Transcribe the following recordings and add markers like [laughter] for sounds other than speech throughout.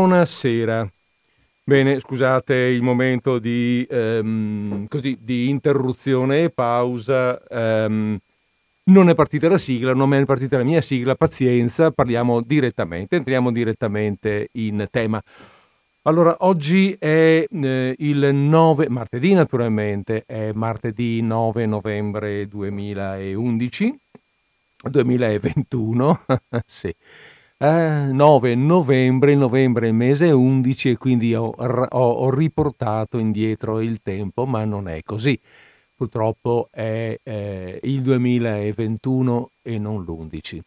Buonasera. Bene, scusate il momento di, ehm, così, di interruzione e pausa. ehm, non è partita la sigla, non è partita la mia sigla, pazienza, parliamo direttamente, entriamo direttamente in tema. Allora, oggi è eh, il 9, martedì naturalmente, è martedì 9 novembre 2011, 2021, [laughs] sì. Eh, 9 novembre, novembre mese 11 e quindi ho, ho- ho riportato indietro il tempo, ma non è così. Purtroppo è eh, il 2021 e non l'11.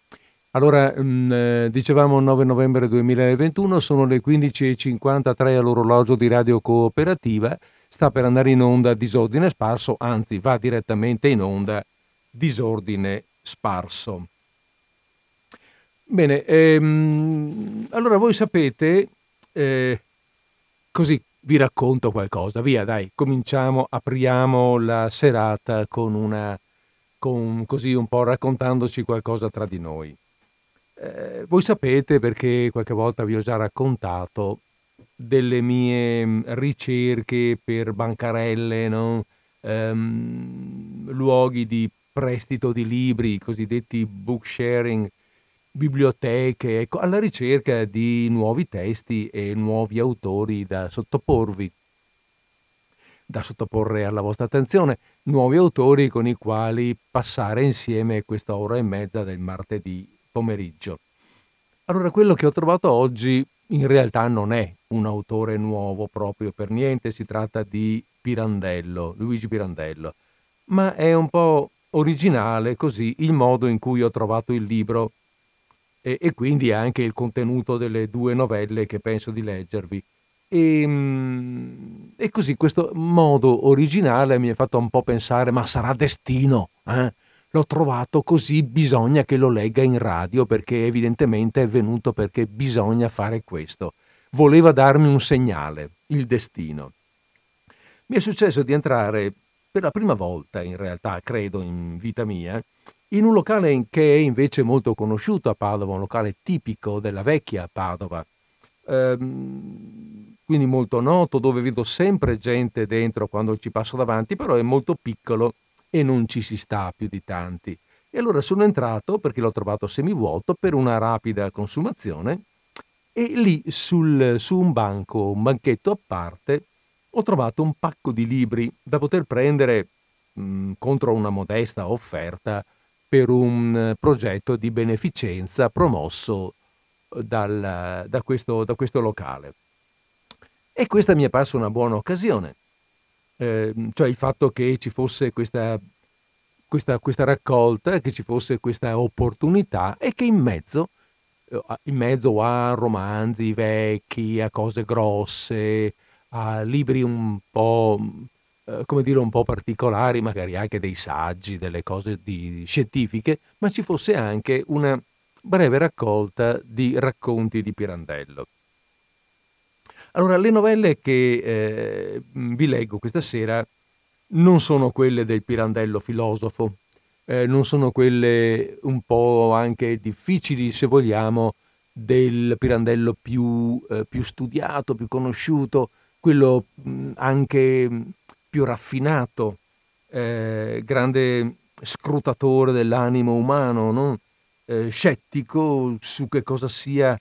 Allora, mh, eh, dicevamo 9 novembre 2021, sono le 15.53 all'orologio di Radio Cooperativa, sta per andare in onda disordine sparso, anzi va direttamente in onda disordine sparso. Bene, ehm, allora voi sapete, eh, così vi racconto qualcosa, via dai, cominciamo, apriamo la serata con una, con, così un po' raccontandoci qualcosa tra di noi. Eh, voi sapete, perché qualche volta vi ho già raccontato, delle mie mm, ricerche per bancarelle, no? Ehm, luoghi di prestito di libri, i cosiddetti book sharing, biblioteche, ecco, alla ricerca di nuovi testi e nuovi autori da sottoporvi, da sottoporre alla vostra attenzione, nuovi autori con i quali passare insieme questa ora e mezza del martedì pomeriggio. Allora, quello che ho trovato oggi in realtà non è un autore nuovo proprio per niente, si tratta di Pirandello, Luigi Pirandello, ma è un po' originale così il modo in cui ho trovato il libro e, e quindi anche il contenuto delle due novelle che penso di leggervi. E, mm, e così questo modo originale mi ha fatto un po' pensare, ma sarà destino? Eh? L'ho trovato così, bisogna che lo legga in radio perché evidentemente è venuto perché bisogna fare questo. Voleva darmi un segnale, il destino. Mi è successo di entrare per la prima volta, in realtà, credo, in vita mia, in un locale che è invece molto conosciuto a Padova, un locale tipico della vecchia Padova, ehm, quindi molto noto, dove vedo sempre gente dentro quando ci passo davanti, però è molto piccolo e non ci si sta più di tanti. E allora sono entrato, perché l'ho trovato semivuoto, per una rapida consumazione e lì sul, su un banco, un banchetto a parte, ho trovato un pacco di libri da poter prendere mh, contro una modesta offerta per un eh, progetto di beneficenza promosso eh, dal, da, questo, da, questo, locale. E questa mi è parsa una buona occasione, eh, cioè il fatto che ci fosse questa, questa, questa, raccolta, che ci fosse questa opportunità e che in mezzo, eh, in mezzo a romanzi vecchi, a cose grosse, a libri un po' Eh, come dire, un po' particolari, magari anche dei saggi, delle cose di, scientifiche, ma ci fosse anche una breve raccolta di racconti di Pirandello. Allora, le novelle che eh, vi leggo questa sera non sono quelle del Pirandello filosofo, eh, non sono quelle un po' anche difficili, se vogliamo, del Pirandello più, eh, più studiato, più conosciuto, quello mh, anche più raffinato, eh, grande scrutatore dell'animo umano, no? eh, scettico su che cosa sia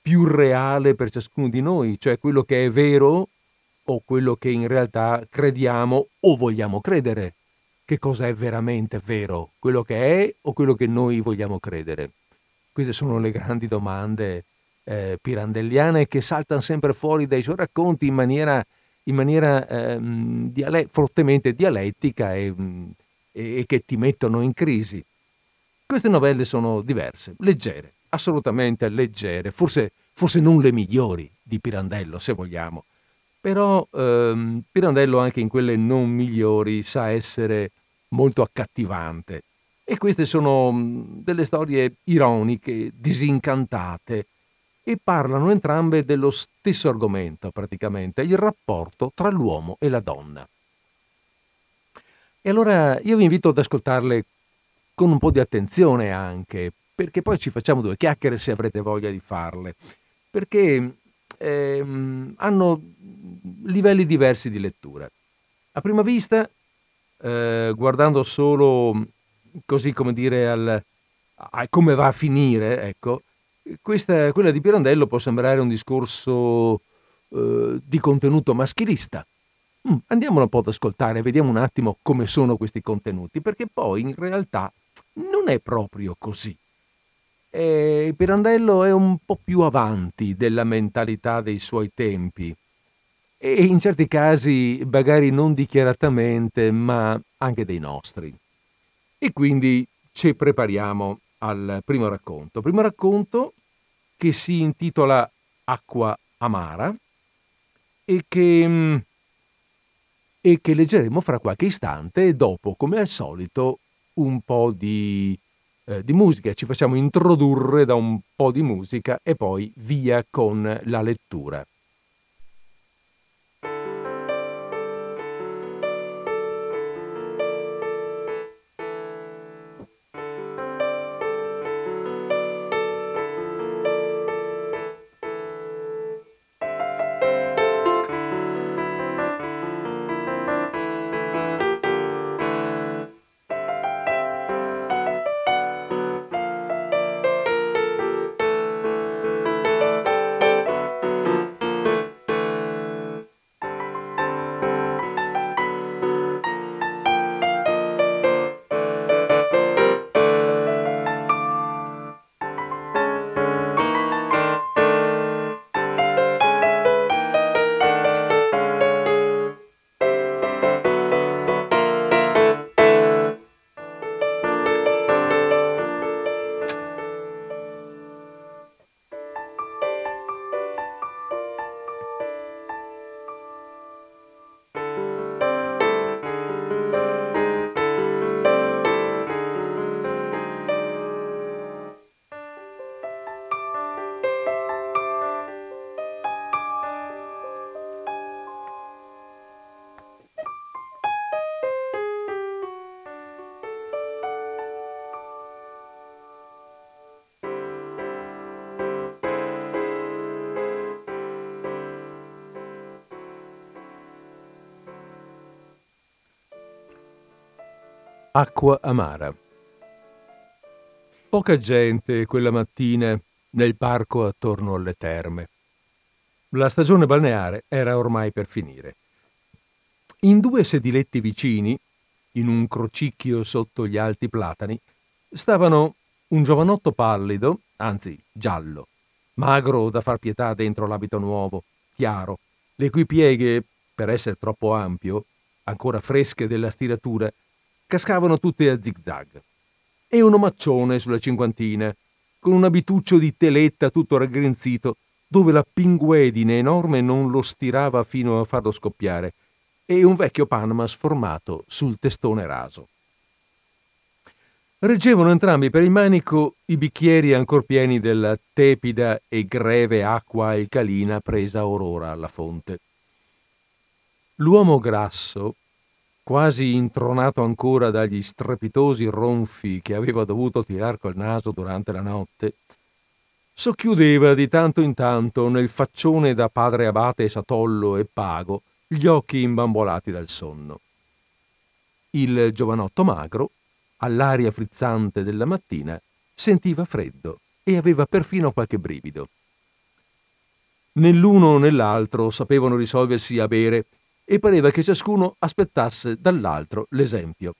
più reale per ciascuno di noi, cioè quello che è vero o quello che in realtà crediamo o vogliamo credere. Che cosa è veramente vero? Quello che è o quello che noi vogliamo credere? Queste sono le grandi domande eh, pirandelliane che saltano sempre fuori dai suoi racconti in maniera in maniera ehm, diale- fortemente dialettica e, mm, e, e che ti mettono in crisi. Queste novelle sono diverse, leggere, assolutamente leggere, forse, forse non le migliori di Pirandello, se vogliamo, però ehm, Pirandello anche in quelle non migliori sa essere molto accattivante. E queste sono mm, delle storie ironiche, disincantate, e parlano entrambe dello stesso argomento praticamente, il rapporto tra l'uomo e la donna. E allora io vi invito ad ascoltarle con un po' di attenzione anche, perché poi ci facciamo due chiacchiere se avrete voglia di farle, perché ehm, hanno livelli diversi di lettura. A prima vista, eh, guardando solo così come dire al, a come va a finire, ecco, questa, quella di Pirandello può sembrare un discorso eh, di contenuto maschilista. Mm, andiamolo un po' ad ascoltare, vediamo un attimo come sono questi contenuti, perché poi in realtà non è proprio così. E Pirandello è un po' più avanti della mentalità dei suoi tempi e in certi casi magari non dichiaratamente, ma anche dei nostri. E quindi ci prepariamo al primo racconto. Primo racconto che si intitola Acqua amara e che, mm, e che leggeremo fra qualche istante e dopo, come al solito, un po' di eh, di musica, ci facciamo introdurre da un po' di musica e poi via con la lettura. Acqua amara. Poca gente quella mattina nel parco attorno alle terme. La stagione balneare era ormai per finire. In due sediletti vicini, in un crocicchio sotto gli alti platani, stavano un giovanotto pallido, anzi giallo, magro da far pietà dentro l'abito nuovo, chiaro, le cui pieghe, per essere troppo ampio, ancora fresche della stiratura, cascavano tutte a zigzag. E un omaccione sulla cinquantina, con un abituccio di teletta tutto raggrinzito, dove la pinguedine enorme non lo stirava fino a farlo scoppiare, e un vecchio Panama sformato sul testone raso. Reggevano entrambi per il manico i bicchieri ancor pieni della tepida e greve acqua alcalina presa orora alla fonte. L'uomo grasso, quasi intronato ancora dagli strepitosi ronfi che aveva dovuto tirar col naso durante la notte, socchiudeva di tanto in tanto nel faccione da padre abate satollo e pago gli occhi imbambolati dal sonno. Il giovanotto magro, all'aria frizzante della mattina, sentiva freddo e aveva perfino qualche brivido. Né l'uno né l'altro sapevano risolversi a bere e pareva che ciascuno aspettasse dall'altro l'esempio.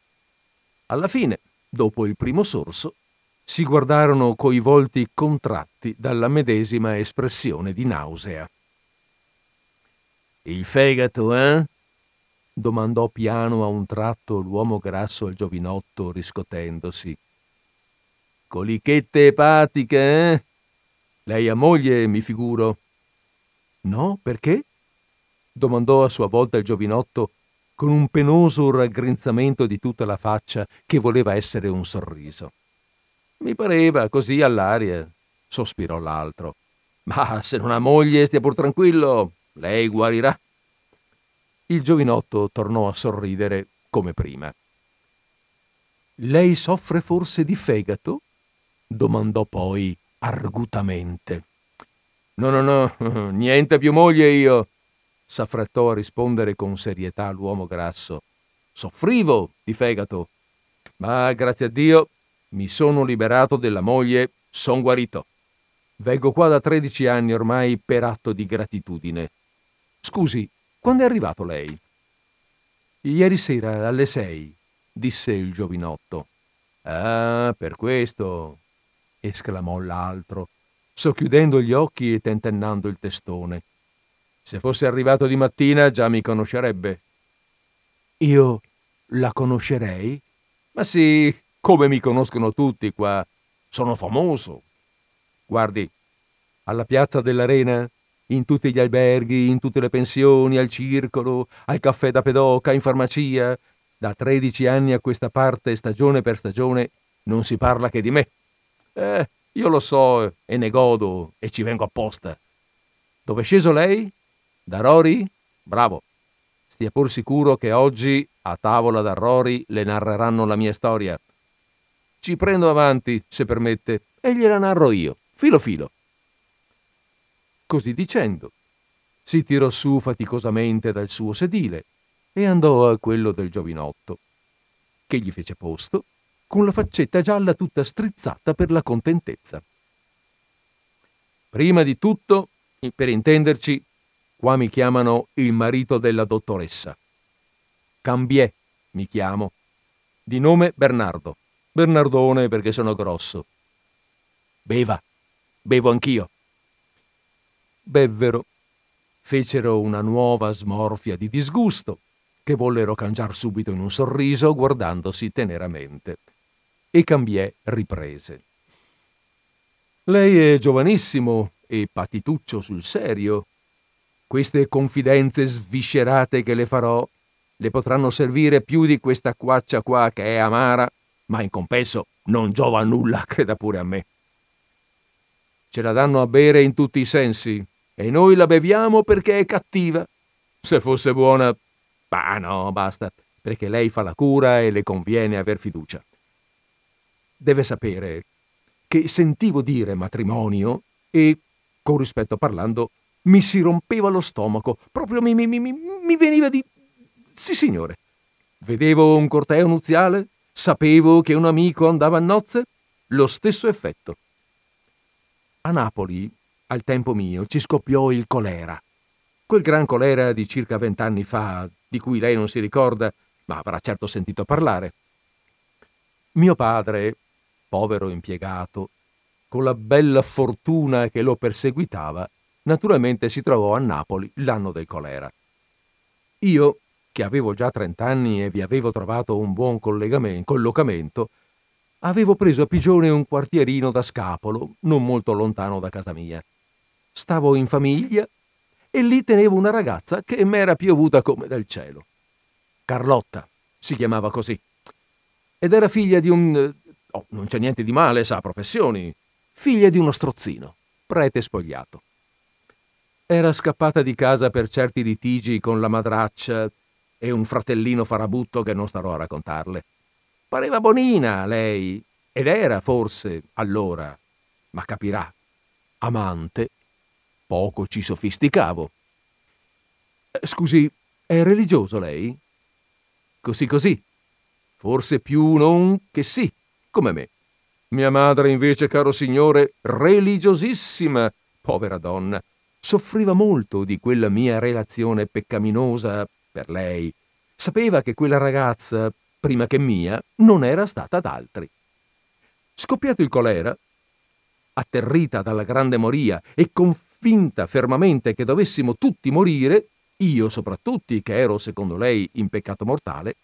Alla fine, dopo il primo sorso, si guardarono coi volti contratti dalla medesima espressione di nausea. Il fegato, eh? domandò piano a un tratto l'uomo grasso al giovinotto riscotendosi. Colichette epatiche, eh? Lei ha moglie, mi figuro. No, perché? Domandò a sua volta il giovinotto con un penoso raggrinzamento di tutta la faccia che voleva essere un sorriso. Mi pareva così all'aria, sospirò l'altro. Ma se non ha moglie, stia pur tranquillo, lei guarirà. Il giovinotto tornò a sorridere come prima. Lei soffre forse di fegato? domandò poi argutamente. No, no, no, niente più moglie io, s'affrettò a rispondere con serietà l'uomo grasso. Soffrivo di fegato, ma grazie a Dio mi sono liberato della moglie, son guarito. Vengo qua da 13 anni ormai per atto di gratitudine. Scusi, quando è arrivato lei? Ieri sera alle sei, disse il giovinotto. Ah, per questo, esclamò l'altro, socchiudendo gli occhi e tentennando il testone. Se fosse arrivato di mattina già mi conoscerebbe. Io la conoscerei? Ma sì, come mi conoscono tutti qua. Sono famoso. Guardi, alla piazza dell'Arena, in tutti gli alberghi, in tutte le pensioni, al circolo, al caffè da pedoca, in farmacia, da 13 anni a questa parte, stagione per stagione, non si parla che di me. Eh, io lo so e ne godo e ci vengo apposta. Dove è sceso lei? Da Rory? Bravo. Stia pur sicuro che oggi, a tavola da Rory, le narreranno la mia storia. Ci prendo avanti, se permette, e gliela narro io, filo filo. Così dicendo, si tirò su faticosamente dal suo sedile e andò a quello del giovinotto, che gli fece posto con la faccetta gialla tutta strizzata per la contentezza. Prima di tutto, per intenderci, Qua mi chiamano il marito della dottoressa. Cambiè mi chiamo. Di nome Bernardo. Bernardone perché sono grosso. Beva. Bevo anch'io. Bevvero. Fecero una nuova smorfia di disgusto, che vollero cangiar subito in un sorriso guardandosi teneramente. E Cambiè riprese. Lei è giovanissimo e patituccio sul serio, queste confidenze sviscerate che le farò le potranno servire più di questa quaccia qua che è amara, ma in compenso non giova a nulla, [laughs] creda pure a me. Ce la danno a bere in tutti i sensi e noi la beviamo perché è cattiva. Se fosse buona, bah no, basta, perché lei fa la cura e le conviene aver fiducia. Deve sapere che sentivo dire matrimonio e, con rispetto parlando, mi si rompeva lo stomaco, proprio mi, mi, mi, mi veniva di... Sì, signore. Vedevo un corteo nuziale, sapevo che un amico andava a nozze, lo stesso effetto. A Napoli, al tempo mio, ci scoppiò il colera. Quel gran colera di circa vent'anni fa, di cui lei non si ricorda, ma avrà certo sentito parlare. Mio padre, povero impiegato, con la bella fortuna che lo perseguitava, naturalmente si trovò a Napoli l'anno del colera. Io, che avevo già trent'anni e vi avevo trovato un buon collocamento, avevo preso a pigione un quartierino da Scapolo, non molto lontano da casa mia. Stavo in famiglia e lì tenevo una ragazza che m'era piovuta come dal cielo. Carlotta si chiamava così. Ed era figlia di un... Oh, non c'è niente di male, sa, professioni. Figlia di uno strozzino, prete spogliato. Era scappata di casa per certi litigi con la madraccia e un fratellino farabutto che non starò a raccontarle. Pareva bonina lei, ed era forse allora, ma capirà, amante. Poco ci sofisticavo. Scusi, è religioso lei? Così così. Forse più non che sì, come me. Mia madre invece, caro signore, religiosissima, povera donna soffriva molto di quella mia relazione peccaminosa per lei. Sapeva che quella ragazza, prima che mia, non era stata d'altri. Scoppiato il colera, atterrita dalla grande moria e convinta fermamente che dovessimo tutti morire, io soprattutto, che ero secondo lei in peccato mortale,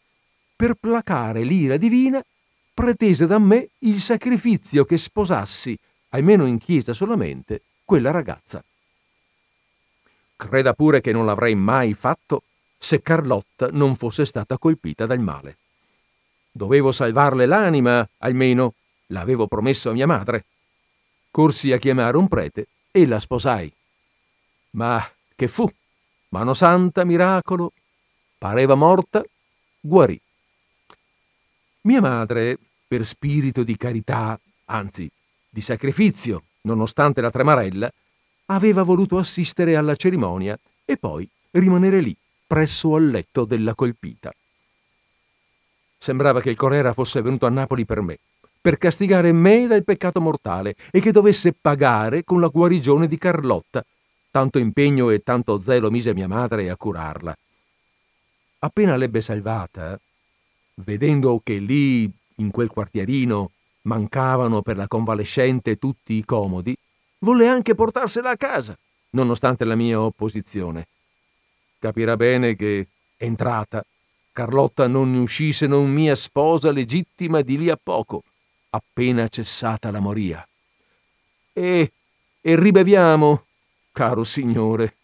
per placare l'ira divina, pretese da me il sacrificio che sposassi, almeno in chiesa solamente, quella ragazza. Creda pure che non l'avrei mai fatto se Carlotta non fosse stata colpita dal male. Dovevo salvarle l'anima, almeno, l'avevo promesso a mia madre. Corsi a chiamare un prete e la sposai. Ma che fu? Mano santa, miracolo. Pareva morta, guarì. Mia madre, per spirito di carità, anzi di sacrificio, nonostante la tremarella, aveva voluto assistere alla cerimonia e poi rimanere lì, presso al letto della colpita. Sembrava che il Corera fosse venuto a Napoli per me, per castigare me dal peccato mortale e che dovesse pagare con la guarigione di Carlotta. Tanto impegno e tanto zelo mise mia madre a curarla. Appena l'ebbe salvata, vedendo che lì, in quel quartierino, mancavano per la convalescente tutti i comodi, volle anche portarsela a casa, nonostante la mia opposizione. Capirà bene che, entrata, Carlotta non ne uscì se non mia sposa legittima di lì a poco, appena cessata la moria. E, e ribeviamo, caro signore,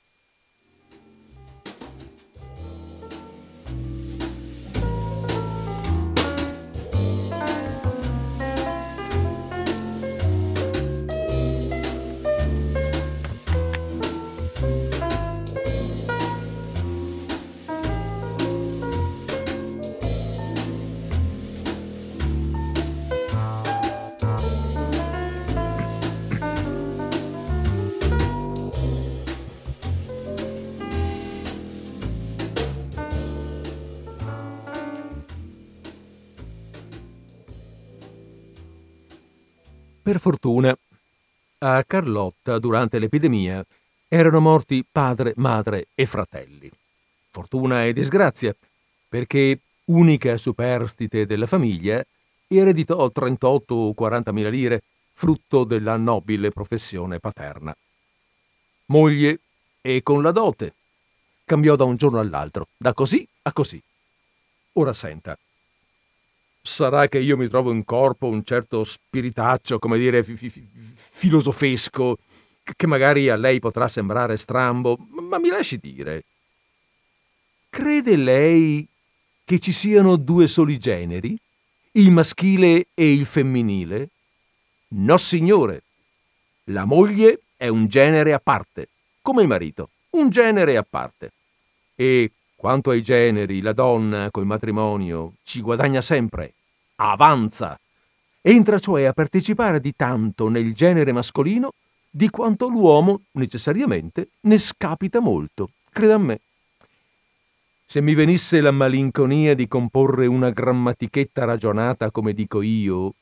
Per fortuna, a Carlotta durante l'epidemia erano morti padre, madre e fratelli. Fortuna e disgrazia, perché unica superstite della famiglia, ereditò 38 o 40 mila lire, frutto della nobile professione paterna. Moglie e con la dote. Cambiò da un giorno all'altro, da così a così. Ora senta, sarà che io mi trovo in corpo un certo spiritaccio, come dire, fi- fi- filosofesco, che magari a lei potrà sembrare strambo, ma mi lasci dire. Crede lei che ci siano due soli generi, il maschile e il femminile? No, signore. La moglie è un genere a parte, come il marito, un genere a parte. E quanto ai generi, la donna col matrimonio ci guadagna sempre, avanza. Entra cioè a partecipare di tanto nel genere mascolino di quanto l'uomo necessariamente ne scapita molto, creda a me. Se mi venisse la malinconia di comporre una grammatichetta ragionata come dico io,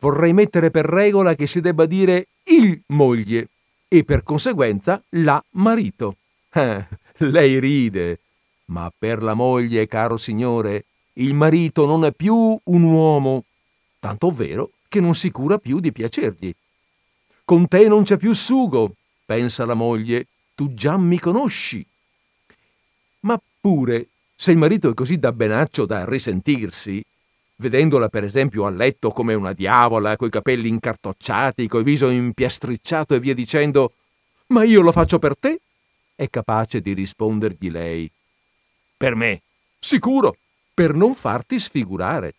vorrei mettere per regola che si debba dire il moglie e per conseguenza la marito. Eh, lei ride, ma per la moglie, caro signore, il marito non è più un uomo, tanto vero che non si cura più di piacergli. Con te non c'è più sugo, pensa la moglie, tu già mi conosci. Ma pure, se il marito è così da benaccio da risentirsi, vedendola per esempio a letto come una diavola, coi capelli incartocciati, col viso impiastricciato e via dicendo, ma io lo faccio per te, è capace di rispondergli lei. Per me, sicuro, per non farti sfigurare.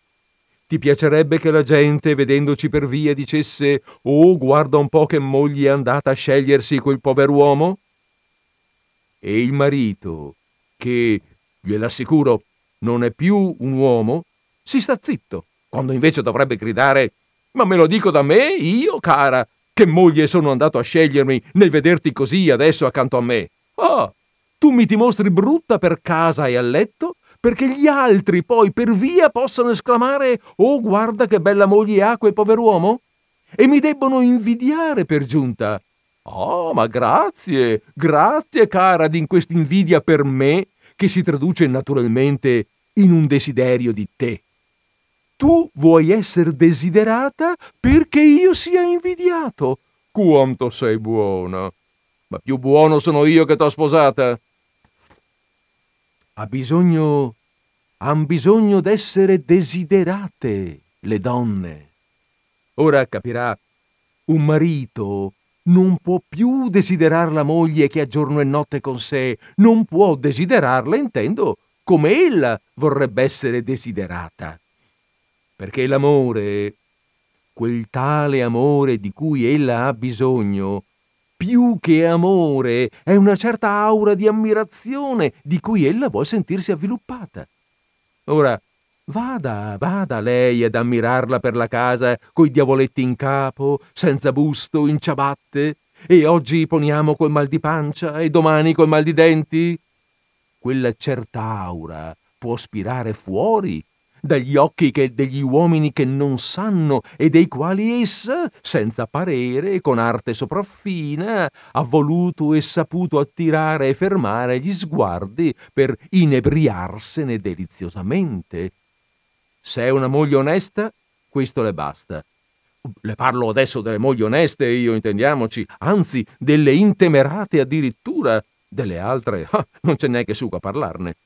Ti piacerebbe che la gente, vedendoci per via, dicesse Oh, guarda un po' che moglie è andata a scegliersi quel pover'uomo? E il marito, che, gliel'assicuro, non è più un uomo, si sta zitto, quando invece dovrebbe gridare Ma me lo dico da me, io, cara, che moglie sono andato a scegliermi nel vederti così adesso accanto a me. Ah, tu mi ti mostri brutta per casa e a letto, perché gli altri poi per via possano esclamare Oh, guarda che bella moglie ha quel pover'uomo? E mi debbono invidiare per giunta. Oh, ma grazie, grazie cara di questa invidia per me, che si traduce naturalmente in un desiderio di te. Tu vuoi essere desiderata perché io sia invidiato. Quanto sei buona! Ma più buono sono io che t'ho sposata ha bisogno, han bisogno d'essere desiderate le donne. Ora capirà, un marito non può più desiderar la moglie che a giorno e notte con sé, non può desiderarla, intendo, come ella vorrebbe essere desiderata. Perché l'amore, quel tale amore di cui ella ha bisogno, più che amore, è una certa aura di ammirazione di cui ella vuol sentirsi avviluppata. Ora, vada, vada lei ad ammirarla per la casa coi diavoletti in capo, senza busto, in ciabatte, e oggi poniamo col mal di pancia e domani col mal di denti? Quella certa aura può spirare fuori dagli occhi che, degli uomini che non sanno e dei quali essa, senza parere con arte sopraffina, ha voluto e saputo attirare e fermare gli sguardi per inebriarsene deliziosamente. Se è una moglie onesta, questo le basta. Le parlo adesso delle mogli oneste, io intendiamoci, anzi delle intemerate addirittura, delle altre [laughs] ah, non c'è neanche sugo a parlarne.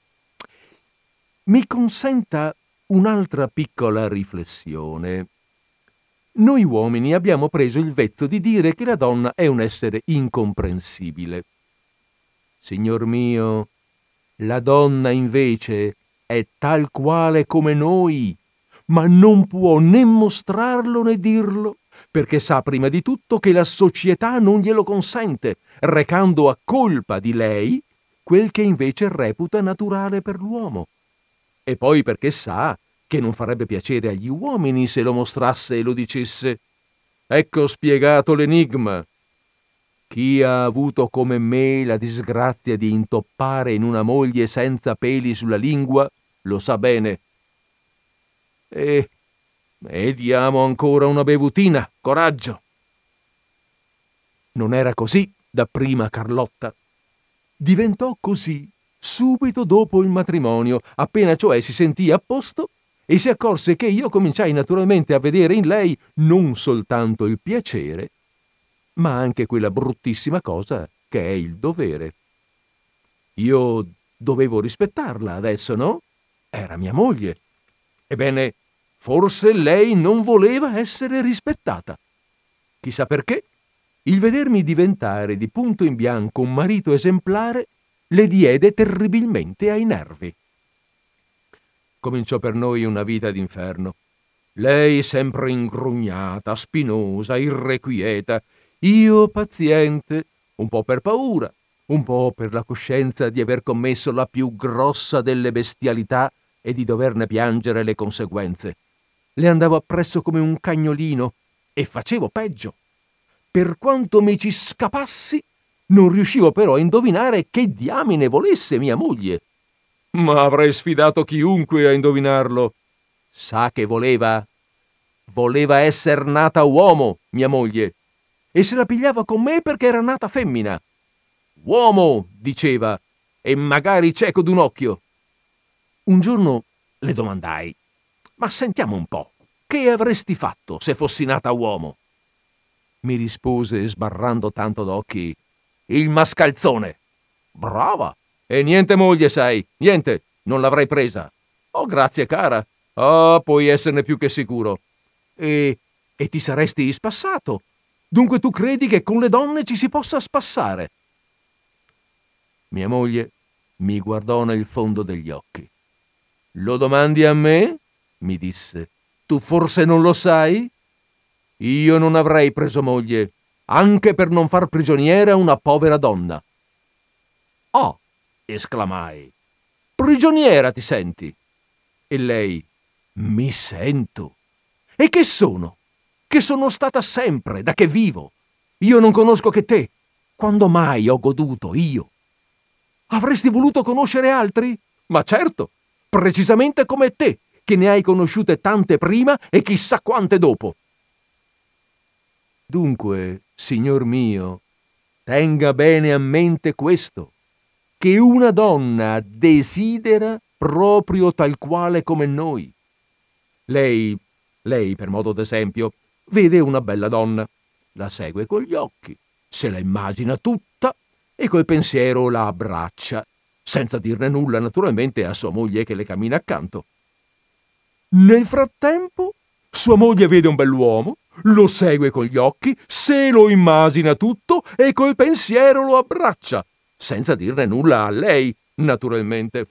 Mi consenta un'altra piccola riflessione. Noi uomini abbiamo preso il vezzo di dire che la donna è un essere incomprensibile. Signor mio, la donna invece è tal quale come noi, ma non può né mostrarlo né dirlo, perché sa prima di tutto che la società non glielo consente, recando a colpa di lei quel che invece reputa naturale per l'uomo e poi perché sa che non farebbe piacere agli uomini se lo mostrasse e lo dicesse. Ecco spiegato l'enigma. Chi ha avuto come me la disgrazia di intoppare in una moglie senza peli sulla lingua, lo sa bene. E, e diamo ancora una bevutina, coraggio. Non era così dapprima Carlotta. Diventò così subito dopo il matrimonio, appena cioè si sentì a posto e si accorse che io cominciai naturalmente a vedere in lei non soltanto il piacere, ma anche quella bruttissima cosa che è il dovere. Io dovevo rispettarla adesso, no? Era mia moglie. Ebbene, forse lei non voleva essere rispettata. Chissà perché, il vedermi diventare di punto in bianco un marito esemplare le diede terribilmente ai nervi. Cominciò per noi una vita d'inferno. Lei sempre ingrugnata, spinosa, irrequieta, io paziente, un po' per paura, un po' per la coscienza di aver commesso la più grossa delle bestialità e di doverne piangere le conseguenze. Le andavo appresso come un cagnolino e facevo peggio. Per quanto mi ci scapassi, non riuscivo però a indovinare che diamine volesse mia moglie. Ma avrei sfidato chiunque a indovinarlo. Sa che voleva? Voleva essere nata uomo, mia moglie, e se la pigliava con me perché era nata femmina. Uomo, diceva, e magari cieco d'un occhio. Un giorno le domandai, ma sentiamo un po', che avresti fatto se fossi nata uomo? Mi rispose, sbarrando tanto d'occhi, il mascalzone. Brava! E niente moglie, sai, niente, non l'avrei presa. Oh, grazie, cara. Oh, puoi esserne più che sicuro. E, e ti saresti spassato. Dunque tu credi che con le donne ci si possa spassare? Mia moglie mi guardò nel fondo degli occhi. Lo domandi a me? mi disse. Tu forse non lo sai? Io non avrei preso moglie anche per non far prigioniera una povera donna. Oh, esclamai, prigioniera ti senti? E lei, mi sento. E che sono? Che sono stata sempre, da che vivo. Io non conosco che te. Quando mai ho goduto io? Avresti voluto conoscere altri? Ma certo, precisamente come te, che ne hai conosciute tante prima e chissà quante dopo. Dunque, signor mio, tenga bene a mente questo, che una donna desidera proprio tal quale come noi. Lei, lei per modo d'esempio, vede una bella donna, la segue con gli occhi, se la immagina tutta e col pensiero la abbraccia, senza dirne nulla naturalmente a sua moglie che le cammina accanto. Nel frattempo, sua moglie vede un bell'uomo, lo segue con gli occhi, se lo immagina tutto e col pensiero lo abbraccia, senza dirne nulla a lei, naturalmente.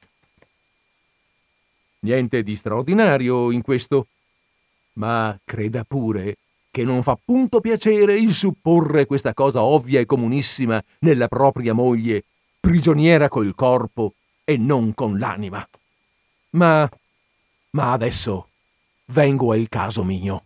Niente di straordinario in questo, ma creda pure che non fa punto piacere il supporre questa cosa ovvia e comunissima nella propria moglie, prigioniera col corpo e non con l'anima. Ma, ma adesso vengo al caso mio.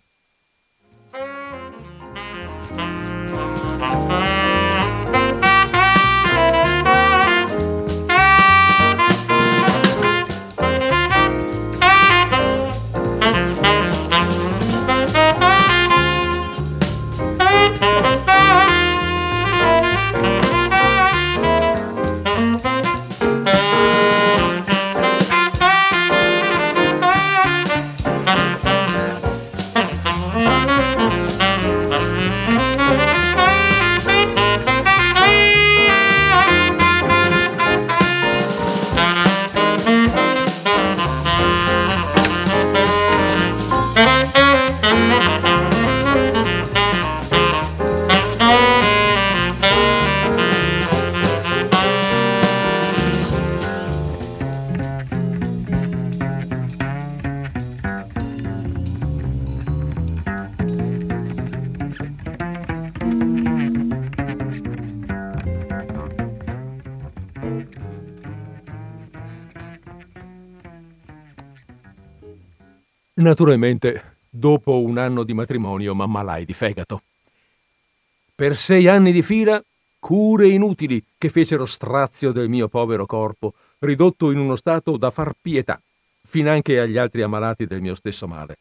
Naturalmente, dopo un anno di matrimonio, m'ammalai di fegato. Per sei anni di fila, cure inutili che fecero strazio del mio povero corpo, ridotto in uno stato da far pietà, finanche agli altri ammalati del mio stesso male.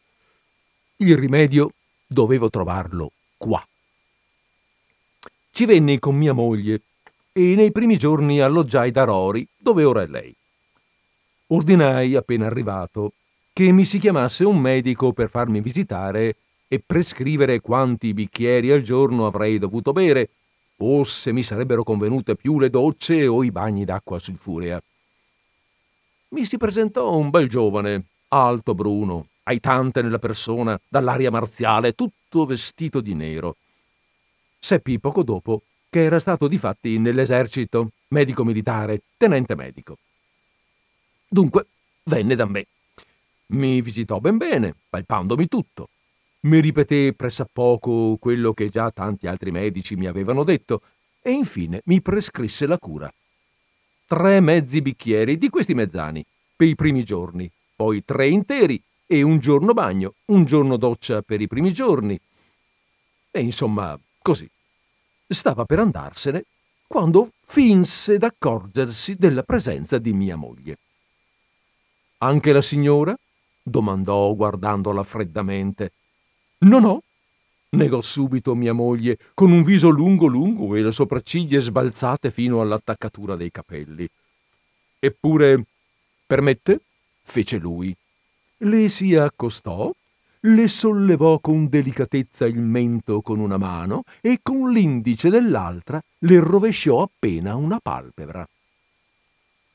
Il rimedio dovevo trovarlo qua. Ci venni con mia moglie e nei primi giorni alloggiai da Rory, dove ora è lei. Ordinai, appena arrivato, che mi si chiamasse un medico per farmi visitare e prescrivere quanti bicchieri al giorno avrei dovuto bere, o se mi sarebbero convenute più le docce o i bagni d'acqua sulfurea. Mi si presentò un bel giovane, alto bruno, aitante nella persona, dall'aria marziale, tutto vestito di nero. Seppi poco dopo che era stato difatti nell'esercito, medico militare, tenente medico. Dunque venne da me mi visitò ben bene, palpandomi tutto. Mi ripeté pressappoco quello che già tanti altri medici mi avevano detto e infine mi prescrisse la cura. Tre mezzi bicchieri di questi mezzani per i primi giorni, poi tre interi e un giorno bagno, un giorno doccia per i primi giorni. E insomma, così. Stava per andarsene quando finse d'accorgersi della presenza di mia moglie. Anche la signora, domandò guardandola freddamente. No, no, negò subito mia moglie, con un viso lungo lungo e le sopracciglia sbalzate fino all'attaccatura dei capelli. Eppure, permette? fece lui. Le si accostò, le sollevò con delicatezza il mento con una mano e con l'indice dell'altra le rovesciò appena una palpebra.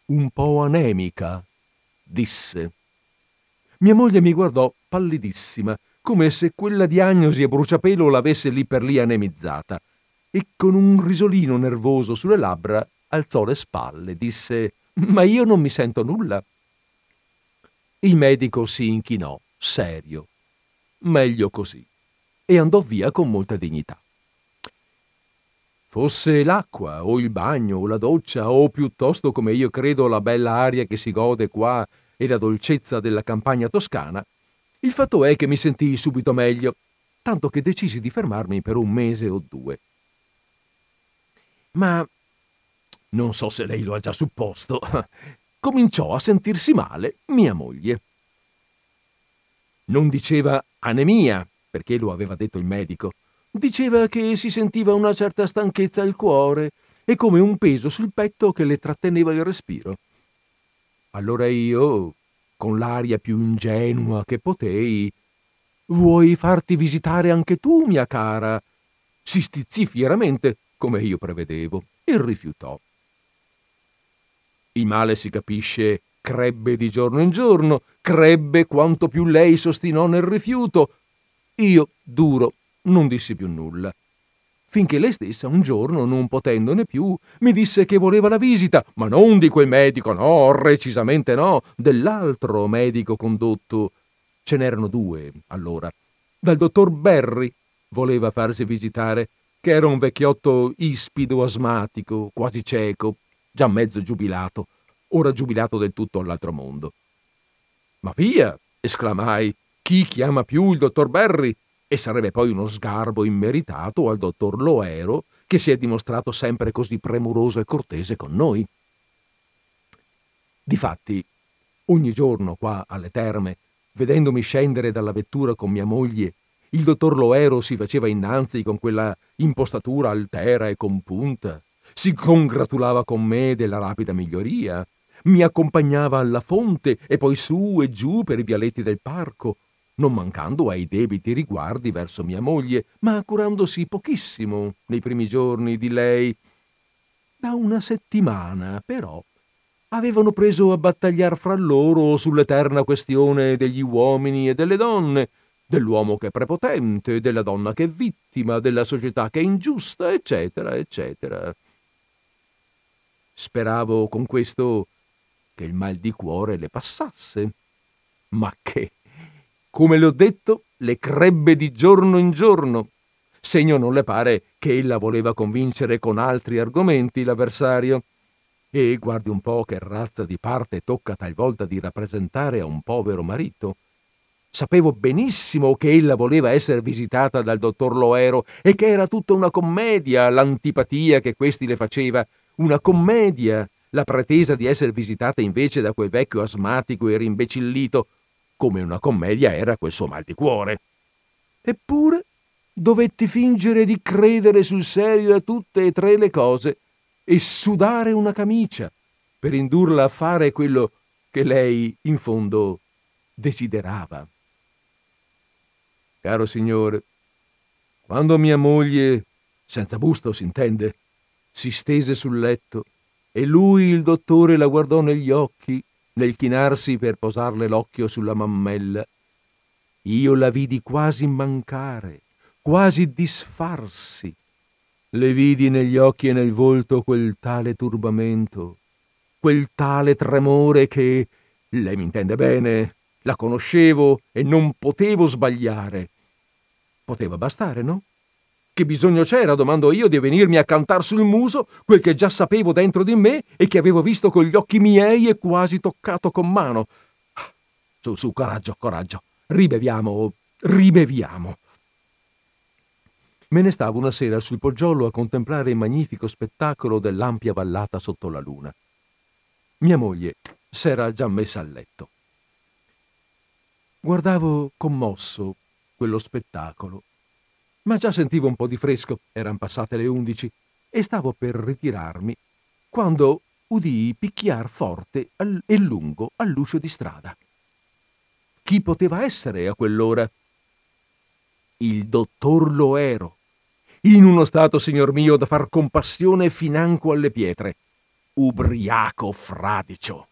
Un po' anemica, disse. Mia moglie mi guardò pallidissima, come se quella diagnosi a bruciapelo l'avesse lì per lì anemizzata, e con un risolino nervoso sulle labbra alzò le spalle, disse Ma io non mi sento nulla. Il medico si inchinò, serio. Meglio così. E andò via con molta dignità. Fosse l'acqua, o il bagno, o la doccia, o piuttosto, come io credo, la bella aria che si gode qua e la dolcezza della campagna toscana, il fatto è che mi sentii subito meglio, tanto che decisi di fermarmi per un mese o due. Ma non so se lei lo ha già supposto, [laughs] cominciò a sentirsi male mia moglie. Non diceva anemia, perché lo aveva detto il medico, diceva che si sentiva una certa stanchezza al cuore e come un peso sul petto che le tratteneva il respiro. Allora io, con l'aria più ingenua che potei, Vuoi farti visitare anche tu, mia cara? Si stizzì fieramente, come io prevedevo, e rifiutò. Il male si capisce crebbe di giorno in giorno, crebbe quanto più lei s'ostinò nel rifiuto. Io, duro, non dissi più nulla finché lei stessa un giorno, non potendone più, mi disse che voleva la visita, ma non di quel medico, no, recisamente no, dell'altro medico condotto. Ce n'erano due, allora. Dal dottor Berry voleva farsi visitare, che era un vecchiotto ispido asmatico, quasi cieco, già mezzo giubilato, ora giubilato del tutto all'altro mondo. Ma via! esclamai. Chi chiama più il dottor Berry? E sarebbe poi uno sgarbo immeritato al dottor Loero, che si è dimostrato sempre così premuroso e cortese con noi. Difatti, ogni giorno qua alle terme, vedendomi scendere dalla vettura con mia moglie, il dottor Loero si faceva innanzi con quella impostatura altera e compunta, si congratulava con me della rapida miglioria, mi accompagnava alla fonte e poi su e giù per i vialetti del parco, non mancando ai debiti riguardi verso mia moglie, ma curandosi pochissimo nei primi giorni di lei. Da una settimana, però, avevano preso a battagliar fra loro sull'eterna questione degli uomini e delle donne, dell'uomo che è prepotente, della donna che è vittima, della società che è ingiusta, eccetera, eccetera. Speravo con questo che il mal di cuore le passasse, ma che come le ho detto, le crebbe di giorno in giorno. Segno non le pare che ella voleva convincere con altri argomenti l'avversario. E guardi un po' che razza di parte tocca talvolta di rappresentare a un povero marito. Sapevo benissimo che ella voleva essere visitata dal dottor Loero e che era tutta una commedia l'antipatia che questi le faceva, una commedia, la pretesa di essere visitata invece da quel vecchio asmatico e rimbecillito, come una commedia era quel suo mal di cuore. Eppure dovetti fingere di credere sul serio a tutte e tre le cose e sudare una camicia per indurla a fare quello che lei in fondo desiderava. Caro signore, quando mia moglie, senza busto si intende, si stese sul letto e lui, il dottore, la guardò negli occhi nel chinarsi per posarle l'occhio sulla mammella, io la vidi quasi mancare, quasi disfarsi. Le vidi negli occhi e nel volto quel tale turbamento, quel tale tremore che, lei mi intende bene, la conoscevo e non potevo sbagliare. Poteva bastare, no? Che bisogno c'era, domando io, di venirmi a cantar sul muso quel che già sapevo dentro di me e che avevo visto con gli occhi miei e quasi toccato con mano. Su, su, coraggio, coraggio. Ribeviamo, ribeviamo. Me ne stavo una sera sul poggiolo a contemplare il magnifico spettacolo dell'ampia vallata sotto la luna. Mia moglie s'era già messa a letto. Guardavo commosso quello spettacolo, ma già sentivo un po' di fresco, erano passate le undici, e stavo per ritirarmi, quando udii picchiar forte e lungo all'uscio di strada. Chi poteva essere a quell'ora? Il dottor Loero in uno stato, signor mio, da far compassione financo alle pietre. Ubriaco fradicio.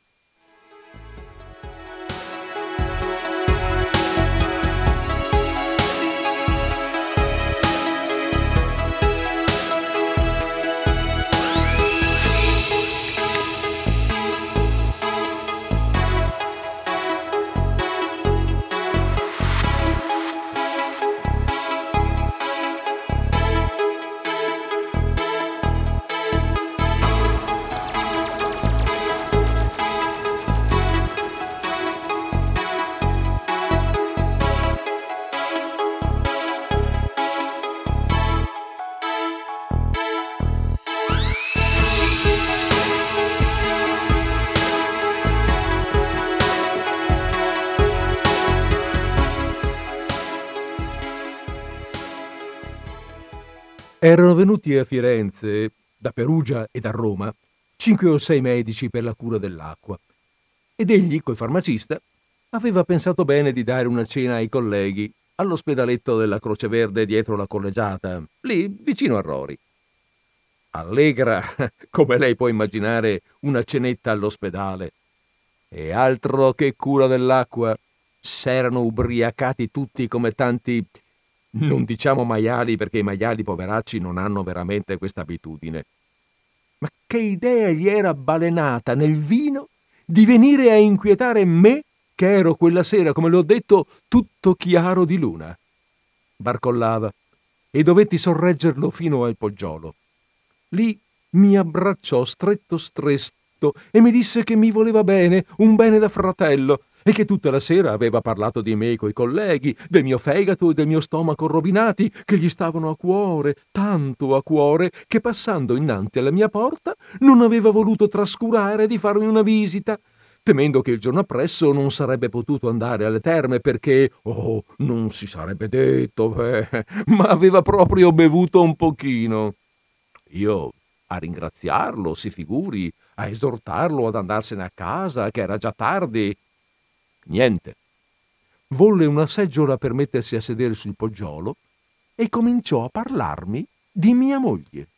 Erano venuti a Firenze, da Perugia e da Roma, cinque o sei medici per la cura dell'acqua. Ed egli, col farmacista, aveva pensato bene di dare una cena ai colleghi all'ospedaletto della Croce Verde dietro la collegiata, lì vicino a Rori. Allegra, [laughs] come lei può immaginare, una cenetta all'ospedale. E altro che cura dell'acqua, s'erano ubriacati tutti come tanti non diciamo maiali perché i maiali poveracci non hanno veramente questa abitudine. Ma che idea gli era balenata nel vino di venire a inquietare me che ero quella sera, come l'ho detto, tutto chiaro di luna. Barcollava e dovetti sorreggerlo fino al poggiolo. Lì mi abbracciò stretto stretto e mi disse che mi voleva bene, un bene da fratello, e che tutta la sera aveva parlato di me coi colleghi, del mio fegato e del mio stomaco rovinati, che gli stavano a cuore, tanto a cuore, che passando innanti alla mia porta non aveva voluto trascurare di farmi una visita, temendo che il giorno appresso non sarebbe potuto andare alle terme perché, oh, non si sarebbe detto, eh, ma aveva proprio bevuto un pochino. Io a ringraziarlo, si figuri, a esortarlo ad andarsene a casa, che era già tardi, Niente. Volle una seggiola per mettersi a sedere sul poggiolo e cominciò a parlarmi di mia moglie,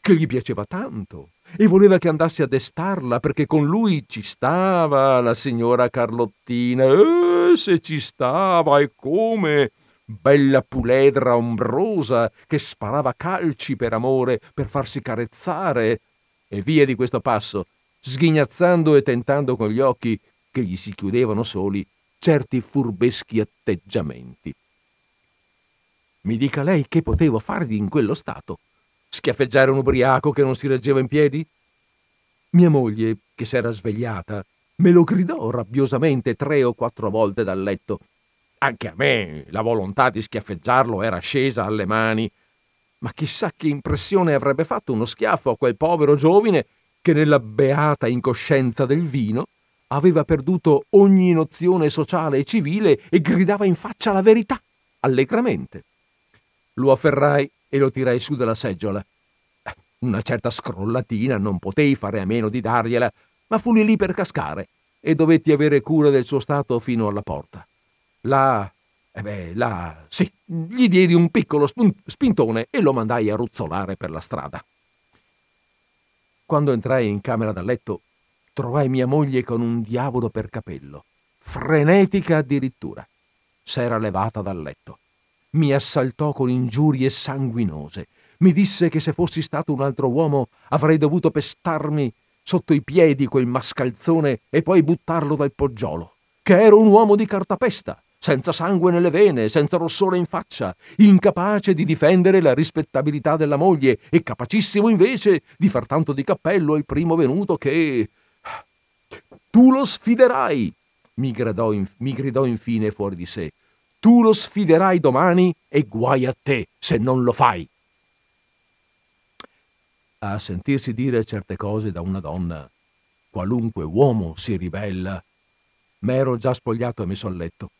che gli piaceva tanto e voleva che andassi a destarla perché con lui ci stava la signora Carlottina. Eh, se ci stava e come! Bella puledra ombrosa che sparava calci per amore, per farsi carezzare. E via di questo passo, sghignazzando e tentando con gli occhi che gli si chiudevano soli certi furbeschi atteggiamenti. Mi dica lei che potevo fargli in quello stato? Schiaffeggiare un ubriaco che non si reggeva in piedi? Mia moglie, che s'era svegliata, me lo gridò rabbiosamente tre o quattro volte dal letto. Anche a me la volontà di schiaffeggiarlo era scesa alle mani, ma chissà che impressione avrebbe fatto uno schiaffo a quel povero giovine che nella beata incoscienza del vino aveva perduto ogni nozione sociale e civile e gridava in faccia la verità, allegramente. Lo afferrai e lo tirai su dalla seggiola. Una certa scrollatina non potei fare a meno di dargliela, ma fu lì lì per cascare e dovetti avere cura del suo stato fino alla porta. Là, eh beh, là, sì, gli diedi un piccolo spintone e lo mandai a ruzzolare per la strada. Quando entrai in camera da letto, trovai mia moglie con un diavolo per capello, frenetica addirittura. S'era levata dal letto. Mi assaltò con ingiurie sanguinose mi disse che se fossi stato un altro uomo avrei dovuto pestarmi sotto i piedi quel mascalzone e poi buttarlo dal poggiolo, che ero un uomo di cartapesta, senza sangue nelle vene, senza rossore in faccia, incapace di difendere la rispettabilità della moglie e capacissimo invece di far tanto di cappello al primo venuto che... Tu lo sfiderai, mi gridò, in... mi gridò infine fuori di sé. Tu lo sfiderai domani e guai a te se non lo fai a sentirsi dire certe cose da una donna, qualunque uomo si ribella. M'ero già spogliato e messo a letto.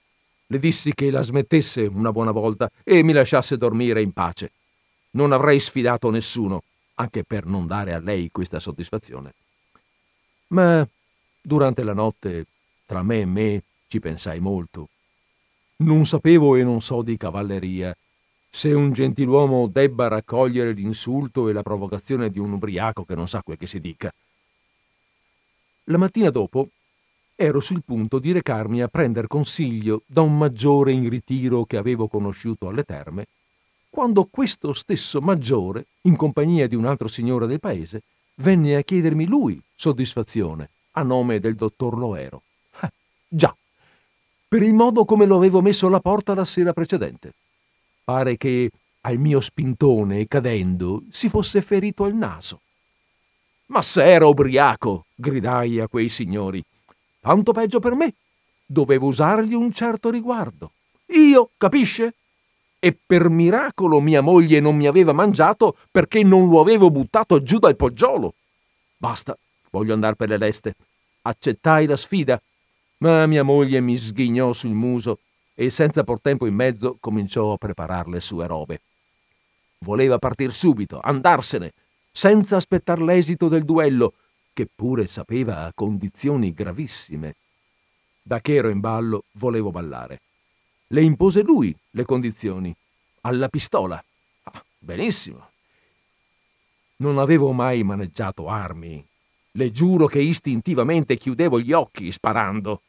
Le dissi che la smettesse una buona volta e mi lasciasse dormire in pace. Non avrei sfidato nessuno, anche per non dare a lei questa soddisfazione. Ma durante la notte, tra me e me, ci pensai molto. Non sapevo e non so di cavalleria se un gentiluomo debba raccogliere l'insulto e la provocazione di un ubriaco che non sa quel che si dica. La mattina dopo ero sul punto di recarmi a prender consiglio da un maggiore in ritiro che avevo conosciuto alle terme, quando questo stesso maggiore, in compagnia di un altro signore del paese, venne a chiedermi lui soddisfazione a nome del dottor Loero. Ah, già, per il modo come lo avevo messo alla porta la sera precedente. Pare che al mio spintone, cadendo, si fosse ferito al naso. Ma se era ubriaco, gridai a quei signori. Tanto peggio per me. Dovevo usargli un certo riguardo. Io, capisce? E per miracolo mia moglie non mi aveva mangiato perché non lo avevo buttato giù dal poggiolo. Basta, voglio andare per le leste. Accettai la sfida, ma mia moglie mi sghignò sul muso e senza por tempo in mezzo cominciò a preparar le sue robe. Voleva partir subito, andarsene, senza aspettar l'esito del duello, che pure sapeva a condizioni gravissime. Da che ero in ballo, volevo ballare. Le impose lui le condizioni, alla pistola. Ah, benissimo. Non avevo mai maneggiato armi. Le giuro che istintivamente chiudevo gli occhi sparando.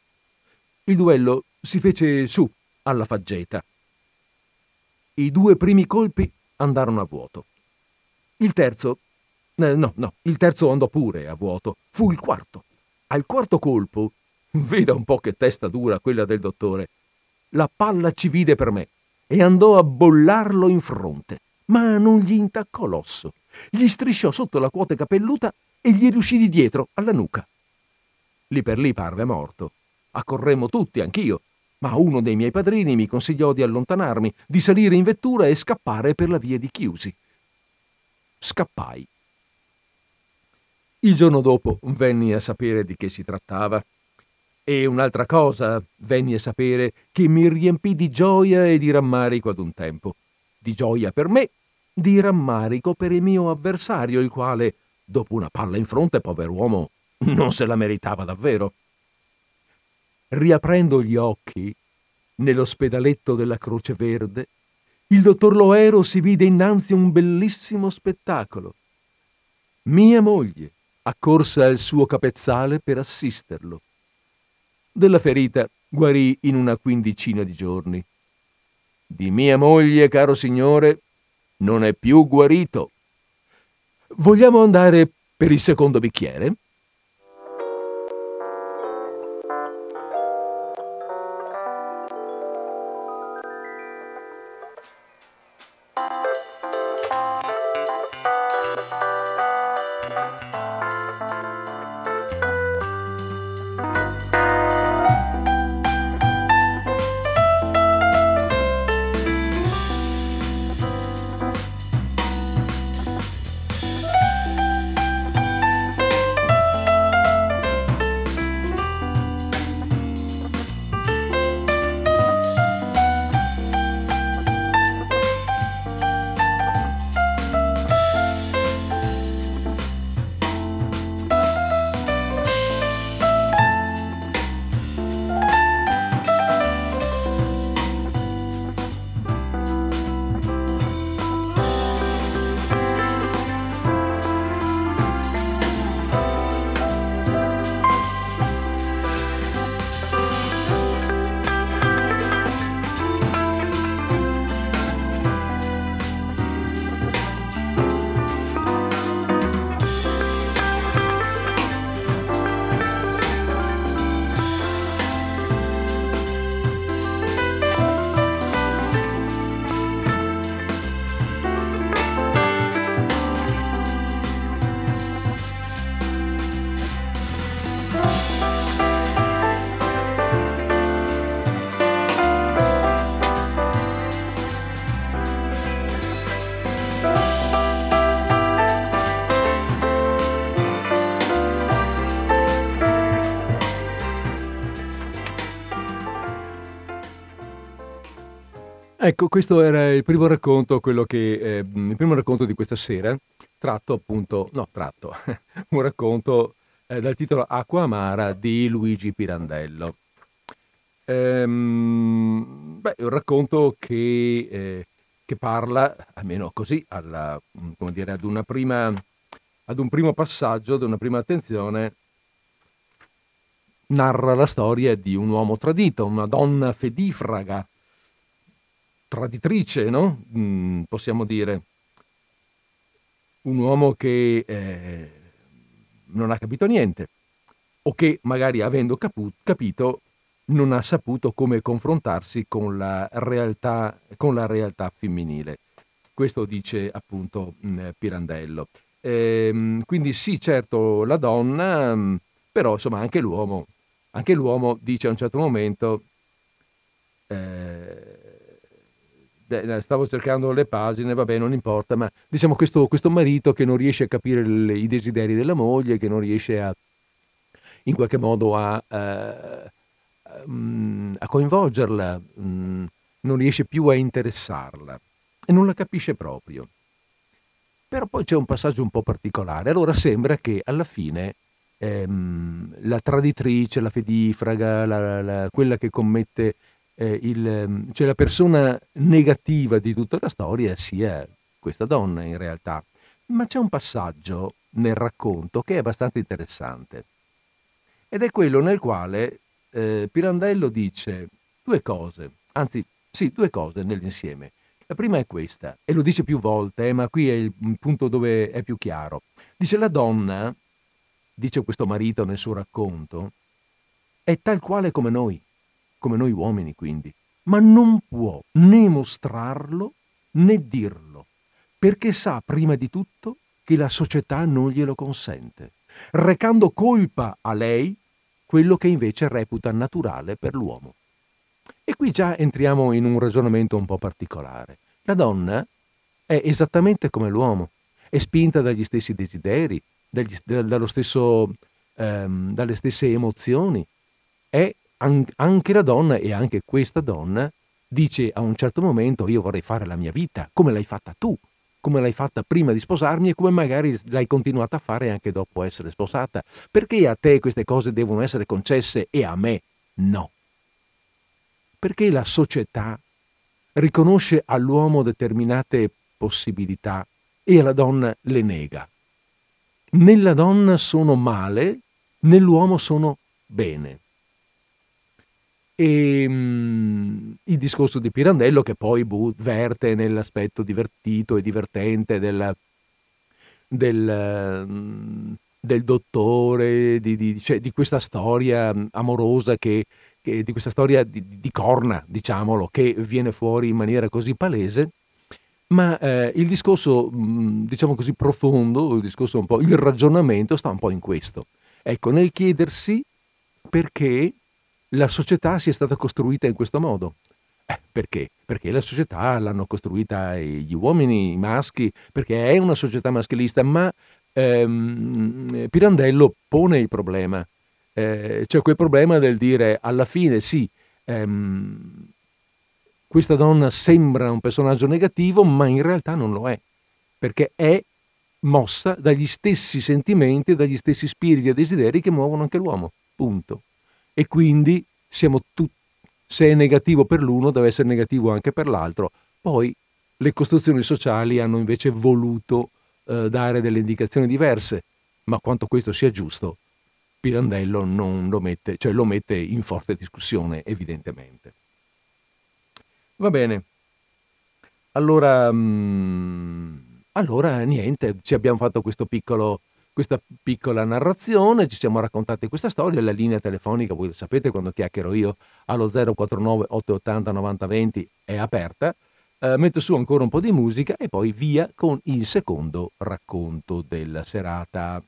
Il duello si fece su, alla faggeta. I due primi colpi andarono a vuoto. Il terzo... Eh, no, no, il terzo andò pure a vuoto. Fu il quarto. Al quarto colpo, [laughs] veda un po' che testa dura quella del dottore, la palla ci vide per me e andò a bollarlo in fronte, ma non gli intaccò l'osso. Gli strisciò sotto la quote capelluta e gli riuscì di dietro alla nuca. Lì per lì parve morto. Accorremmo tutti, anch'io, ma uno dei miei padrini mi consigliò di allontanarmi, di salire in vettura e scappare per la via di Chiusi. Scappai. Il giorno dopo venni a sapere di che si trattava. E un'altra cosa venni a sapere che mi riempì di gioia e di rammarico ad un tempo. Di gioia per me, di rammarico per il mio avversario, il quale, dopo una palla in fronte, pover'uomo, non se la meritava davvero. Riaprendo gli occhi, nell'ospedaletto della Croce Verde, il dottor Loero si vide innanzi un bellissimo spettacolo. Mia moglie accorsa al suo capezzale per assisterlo. Della ferita guarì in una quindicina di giorni. Di mia moglie, caro signore, non è più guarito. Vogliamo andare per il secondo bicchiere? Ecco, questo era il primo racconto, che, eh, il primo racconto di questa sera, tratto appunto, no, tratto, [laughs] un racconto eh, dal titolo Acqua Amara di Luigi Pirandello. Ehm, beh, un racconto che, eh, che parla, almeno così, alla, dire, ad, prima, ad un primo passaggio, ad una prima attenzione, narra la storia di un uomo tradito, una donna fedifraga, traditrice, no? Mm, possiamo dire. Un uomo che eh, non ha capito niente o che magari avendo capu- capito non ha saputo come confrontarsi con la realtà, con la realtà femminile. Questo dice appunto mm, Pirandello. Ehm, quindi sì, certo, la donna, mm, però insomma anche l'uomo, anche l'uomo dice a un certo momento, eh, stavo cercando le pagine, vabbè, non importa, ma diciamo questo, questo marito che non riesce a capire le, i desideri della moglie, che non riesce a, in qualche modo a, a, a coinvolgerla, non riesce più a interessarla e non la capisce proprio. Però poi c'è un passaggio un po' particolare, allora sembra che alla fine ehm, la traditrice, la fedifraga, la, la, quella che commette eh, il, cioè la persona negativa di tutta la storia sia questa donna in realtà. Ma c'è un passaggio nel racconto che è abbastanza interessante ed è quello nel quale eh, Pirandello dice due cose, anzi sì, due cose nell'insieme. La prima è questa, e lo dice più volte, eh, ma qui è il punto dove è più chiaro. Dice la donna, dice questo marito nel suo racconto, è tal quale come noi come noi uomini quindi, ma non può né mostrarlo né dirlo, perché sa prima di tutto che la società non glielo consente, recando colpa a lei quello che invece reputa naturale per l'uomo. E qui già entriamo in un ragionamento un po' particolare. La donna è esattamente come l'uomo, è spinta dagli stessi desideri, dagli, dallo stesso, ehm, dalle stesse emozioni, è anche la donna e anche questa donna dice a un certo momento io vorrei fare la mia vita, come l'hai fatta tu, come l'hai fatta prima di sposarmi e come magari l'hai continuata a fare anche dopo essere sposata. Perché a te queste cose devono essere concesse e a me no? Perché la società riconosce all'uomo determinate possibilità e alla donna le nega. Nella donna sono male, nell'uomo sono bene. E mh, il discorso di Pirandello che poi bu- verte nell'aspetto divertito e divertente del, del, mh, del dottore, di, di, cioè, di, questa storia amorosa che, che di questa storia di, di, corna, diciamolo, che viene fuori in maniera così palese. Ma eh, il discorso, mh, diciamo così, profondo, il discorso un po', il ragionamento sta un po' in questo. Ecco, nel chiedersi perché la società sia stata costruita in questo modo. Eh, perché? Perché la società l'hanno costruita gli uomini, i maschi, perché è una società maschilista, ma ehm, Pirandello pone il problema. Eh, c'è quel problema del dire alla fine sì, ehm, questa donna sembra un personaggio negativo, ma in realtà non lo è, perché è mossa dagli stessi sentimenti dagli stessi spiriti e desideri che muovono anche l'uomo. Punto e quindi siamo tutti, se è negativo per l'uno deve essere negativo anche per l'altro. Poi le costruzioni sociali hanno invece voluto eh, dare delle indicazioni diverse, ma quanto questo sia giusto, Pirandello non lo mette, cioè lo mette in forte discussione, evidentemente. Va bene. Allora, mh, mm, allora niente, ci abbiamo fatto questo piccolo questa piccola narrazione, ci siamo raccontati questa storia, la linea telefonica, voi sapete quando chiacchiero io, allo 049 880 9020 è aperta, eh, metto su ancora un po' di musica e poi via con il secondo racconto della serata.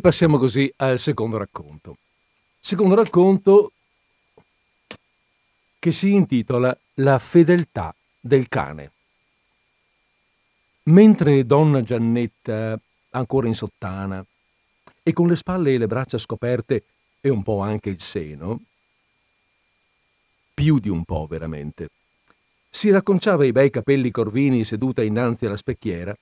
Passiamo così al secondo racconto. Secondo racconto che si intitola La fedeltà del cane. Mentre donna Giannetta, ancora in sottana, e con le spalle e le braccia scoperte e un po' anche il seno, più di un po' veramente, si racconciava i bei capelli corvini seduta innanzi alla specchiera,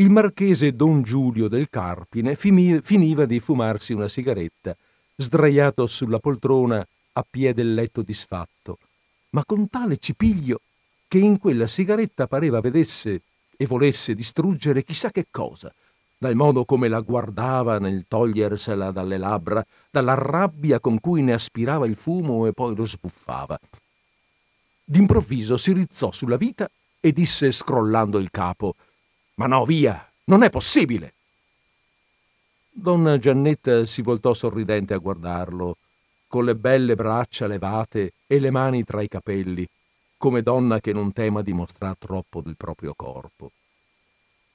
il marchese Don Giulio del Carpine finiva di fumarsi una sigaretta, sdraiato sulla poltrona a piede del letto disfatto, ma con tale cipiglio che in quella sigaretta pareva vedesse e volesse distruggere chissà che cosa, dal modo come la guardava nel togliersela dalle labbra, dalla rabbia con cui ne aspirava il fumo e poi lo sbuffava. D'improvviso si rizzò sulla vita e disse scrollando il capo Ma no, via, non è possibile. Donna Giannetta si voltò sorridente a guardarlo, con le belle braccia levate e le mani tra i capelli, come donna che non tema di mostrar troppo del proprio corpo.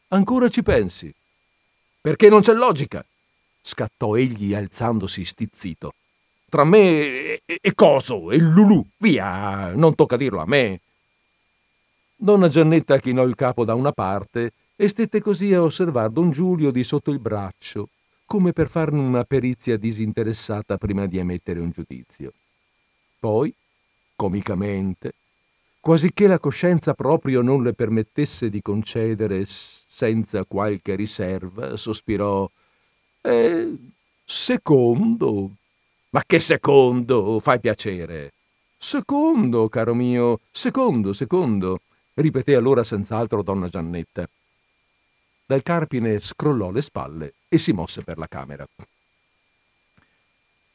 Ancora ci pensi? Perché non c'è logica, scattò egli alzandosi stizzito. Tra me e, coso, e Lulù, via, non tocca dirlo a me. Donna Giannetta chinò il capo da una parte e stette così a osservar don Giulio di sotto il braccio, come per farne una perizia disinteressata prima di emettere un giudizio. Poi, comicamente, quasi che la coscienza proprio non le permettesse di concedere senza qualche riserva, sospirò. Eh, secondo. Ma che secondo? Fai piacere. Secondo, caro mio, secondo, secondo, ripeté allora senz'altro donna Giannetta. Dal Carpine scrollò le spalle e si mosse per la camera.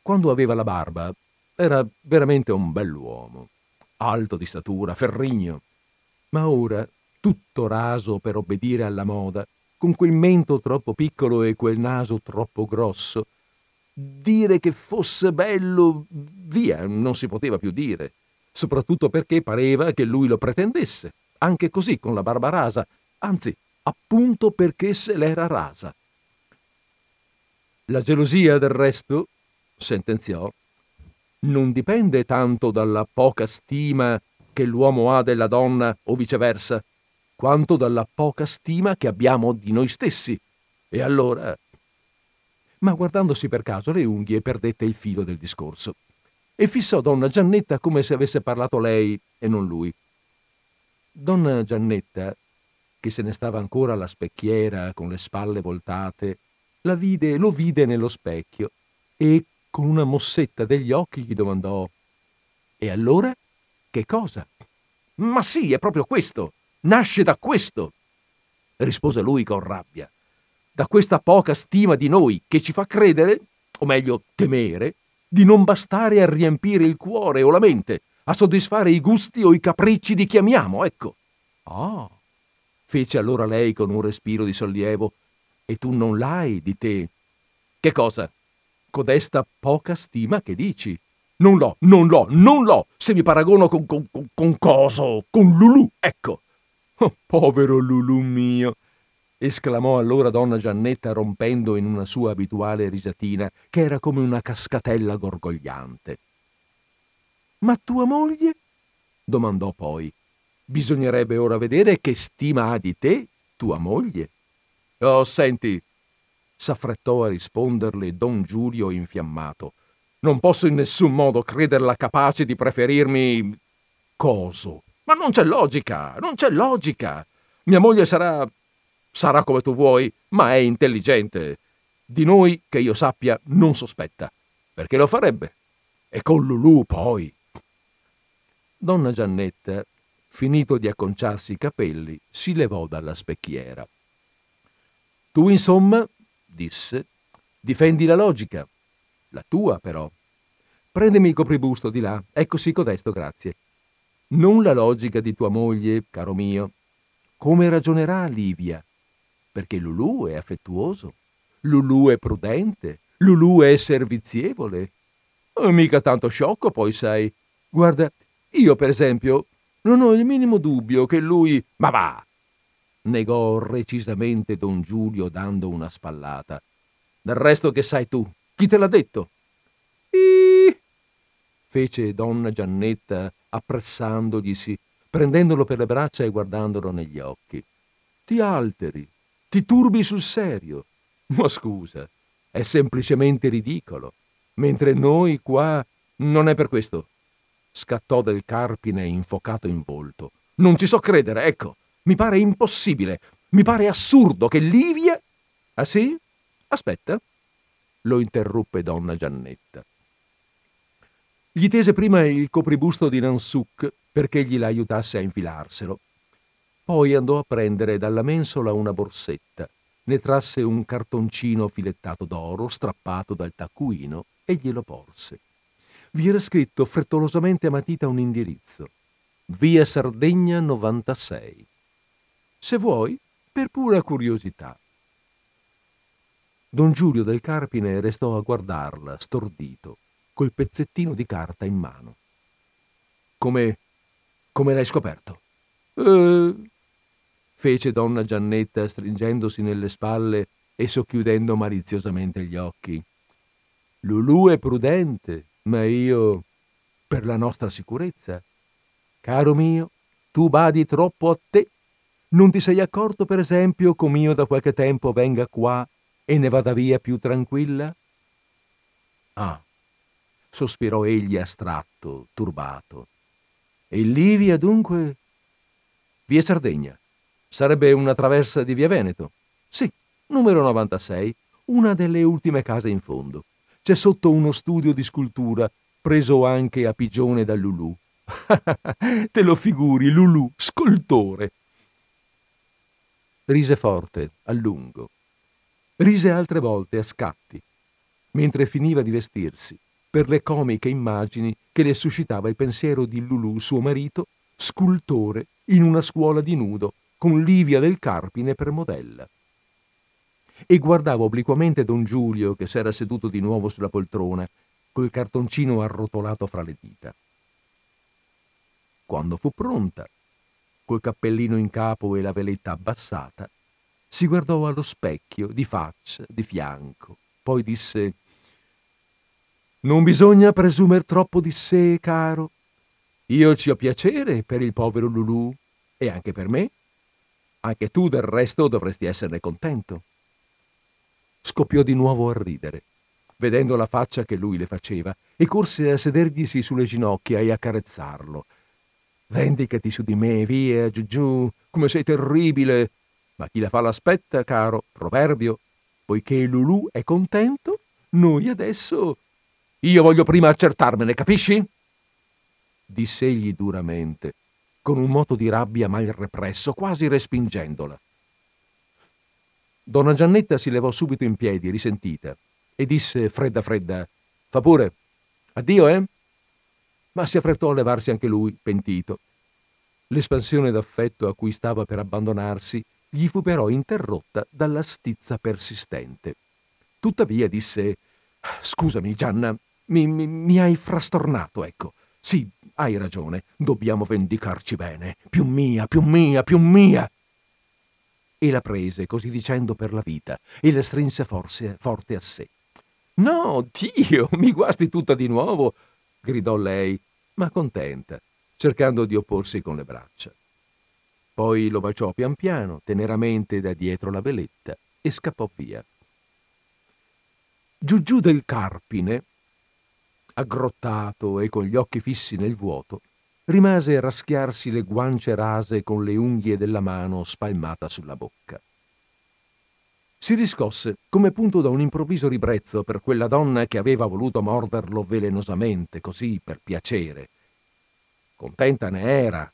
Quando aveva la barba era veramente un bell'uomo, alto di statura, ferrigno, ma ora tutto raso per obbedire alla moda, con quel mento troppo piccolo e quel naso troppo grosso. Dire che fosse bello, via, non si poteva più dire, soprattutto perché pareva che lui lo pretendesse, anche così con la barba rasa, anzi, appunto perché se l'era rasa. La gelosia, del resto, sentenziò, non dipende tanto dalla poca stima che l'uomo ha della donna o viceversa, quanto dalla poca stima che abbiamo di noi stessi. E allora... Ma guardandosi per caso le unghie perdette il filo del discorso e fissò donna Giannetta come se avesse parlato lei e non lui. Donna Giannetta, che se ne stava ancora alla specchiera con le spalle voltate, la vide, lo vide nello specchio e con una mossetta degli occhi gli domandò E allora? Che cosa? Ma sì, è proprio questo nasce da questo, rispose lui con rabbia, da questa poca stima di noi che ci fa credere, o meglio temere, di non bastare a riempire il cuore o la mente, a soddisfare i gusti o i capricci di chi amiamo, ecco. Ah, fece allora lei con un respiro di sollievo, e tu non l'hai di te. Che cosa? Codesta poca stima che dici? Non l'ho, non l'ho, non l'ho, se mi paragono con, con, con, con coso, con Lulù, ecco. Oh, povero Lulù mio! esclamò allora donna Giannetta rompendo in una sua abituale risatina, che era come una cascatella gorgogliante. Ma tua moglie? domandò poi. Bisognerebbe ora vedere che stima ha di te tua moglie. Oh, senti, s'affrettò a risponderle don Giulio infiammato. Non posso in nessun modo crederla capace di preferirmi. Coso? Ma non c'è logica, non c'è logica. Mia moglie sarà. sarà come tu vuoi, ma è intelligente. Di noi, che io sappia, non sospetta. Perché lo farebbe? E con Lulù poi. Donna Giannetta, finito di acconciarsi i capelli, si levò dalla specchiera. Tu, insomma, disse, difendi la logica. La tua, però. Prendimi il copribusto di là. Eccosi codesto, grazie non la logica di tua moglie, caro mio. Come ragionerà Livia? Perché Lulù è affettuoso, Lulù è prudente, Lulù è servizievole. Oh, mica tanto sciocco, poi sai. Guarda, io per esempio non ho il minimo dubbio che lui... Ma va! negò recisamente don Giulio dando una spallata. Del resto che sai tu? Chi te l'ha detto? Iii, fece donna Giannetta appressandoglisi, prendendolo per le braccia e guardandolo negli occhi. Ti alteri, ti turbi sul serio. Ma scusa, è semplicemente ridicolo. Mentre noi qua non è per questo. Scattò del Carpine infocato in volto. Non ci so credere, ecco. Mi pare impossibile. Mi pare assurdo che Livia. Ah sì? Aspetta. Lo interruppe donna Giannetta. Gli tese prima il copribusto di Nansuk perché gli aiutasse a infilarselo. Poi andò a prendere dalla mensola una borsetta, ne trasse un cartoncino filettato d'oro strappato dal taccuino e glielo porse. Vi era scritto frettolosamente a matita un indirizzo. Via Sardegna 96. Se vuoi, per pura curiosità. Don Giulio del Carpine restò a guardarla, stordito, col pezzettino di carta in mano. Come. come l'hai scoperto? Eh, fece donna Giannetta stringendosi nelle spalle e socchiudendo maliziosamente gli occhi. Lulù è prudente, ma io per la nostra sicurezza. Caro mio, tu badi troppo a te. Non ti sei accorto, per esempio, com'io da qualche tempo venga qua e ne vada via più tranquilla? Ah, sospirò egli astratto, turbato. E Livia dunque? Via Sardegna. Sarebbe una traversa di via Veneto. Sì, numero 96, una delle ultime case in fondo. C'è sotto uno studio di scultura, preso anche a pigione da Lulù. [laughs] Te lo figuri, Lulù, scultore. Rise forte, a lungo. Rise altre volte a scatti, mentre finiva di vestirsi, per le comiche immagini che le suscitava il pensiero di Lulù, suo marito, scultore in una scuola di nudo, con Livia del Carpine per modella e guardava obliquamente don Giulio che s'era seduto di nuovo sulla poltrona, col cartoncino arrotolato fra le dita. Quando fu pronta, col cappellino in capo e la veletta abbassata, si guardò allo specchio, di faccia, di fianco, poi disse Non bisogna presumer troppo di sé, caro. Io ci ho piacere per il povero Lulù e anche per me. Anche tu del resto dovresti esserne contento scoppiò di nuovo a ridere, vedendo la faccia che lui le faceva, e corse a sederglisi sulle ginocchia e a carezzarlo. Vendicati su di me, via, giù giù, come sei terribile. Ma chi la fa l'aspetta, caro, proverbio. Poiché Lulù è contento, noi adesso... Io voglio prima accertarmene, capisci? Diss'egli duramente, con un moto di rabbia mal represso, quasi respingendola. Donna Giannetta si levò subito in piedi, risentita, e disse fredda fredda: Fa pure. Addio, eh? Ma si affrettò a levarsi anche lui, pentito. L'espansione d'affetto a cui stava per abbandonarsi gli fu però interrotta dalla stizza persistente. Tuttavia disse: Scusami, Gianna, mi, mi, mi hai frastornato, ecco. Sì, hai ragione, dobbiamo vendicarci bene. Più mia, più mia, più mia e la prese, così dicendo, per la vita e la strinse forse, forte a sé. No, Dio, mi guasti tutta di nuovo, gridò lei, ma contenta, cercando di opporsi con le braccia. Poi lo baciò pian piano, teneramente da dietro la veletta, e scappò via. Giù giù del Carpine, aggrottato e con gli occhi fissi nel vuoto, rimase a raschiarsi le guance rase con le unghie della mano spalmata sulla bocca. Si riscosse come punto da un improvviso ribrezzo per quella donna che aveva voluto morderlo velenosamente, così per piacere. Contenta ne era,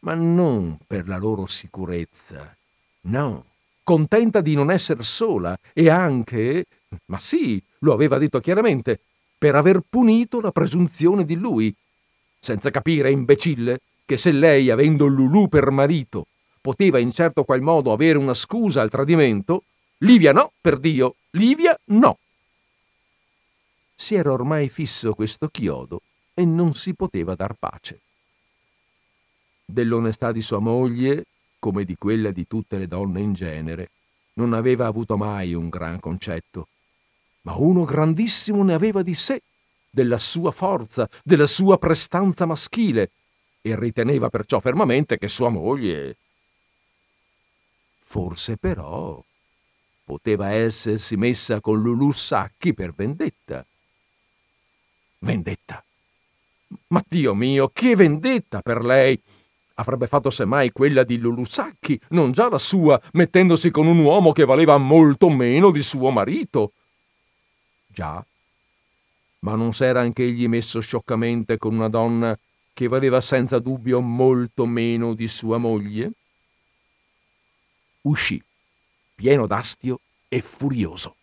ma non per la loro sicurezza. No, contenta di non essere sola e anche, ma sì, lo aveva detto chiaramente, per aver punito la presunzione di lui, senza capire, imbecille, che se lei, avendo Lulù per marito, poteva in certo qual modo avere una scusa al tradimento, Livia no, per Dio, Livia no. Si era ormai fisso questo chiodo e non si poteva dar pace. Dell'onestà di sua moglie, come di quella di tutte le donne in genere, non aveva avuto mai un gran concetto ma uno grandissimo ne aveva di sé, della sua forza, della sua prestanza maschile, e riteneva perciò fermamente che sua moglie. Forse però poteva essersi messa con Lulù Sacchi per vendetta. Vendetta? Ma Dio mio, che vendetta per lei! Avrebbe fatto semmai quella di Lulù Sacchi, non già la sua, mettendosi con un uomo che valeva molto meno di suo marito. Già, ma non s'era anch'egli messo scioccamente con una donna che valeva senza dubbio molto meno di sua moglie? Uscì, pieno d'astio e furioso.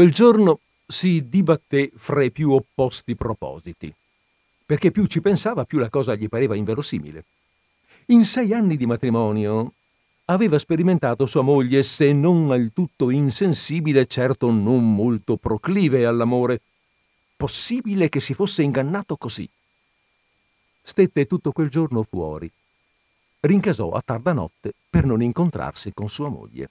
Quel giorno si dibatté fra i più opposti propositi, perché più ci pensava più la cosa gli pareva inverosimile. In sei anni di matrimonio aveva sperimentato sua moglie, se non al tutto insensibile, certo non molto proclive all'amore. Possibile che si fosse ingannato così. Stette tutto quel giorno fuori. Rincasò a tarda notte per non incontrarsi con sua moglie.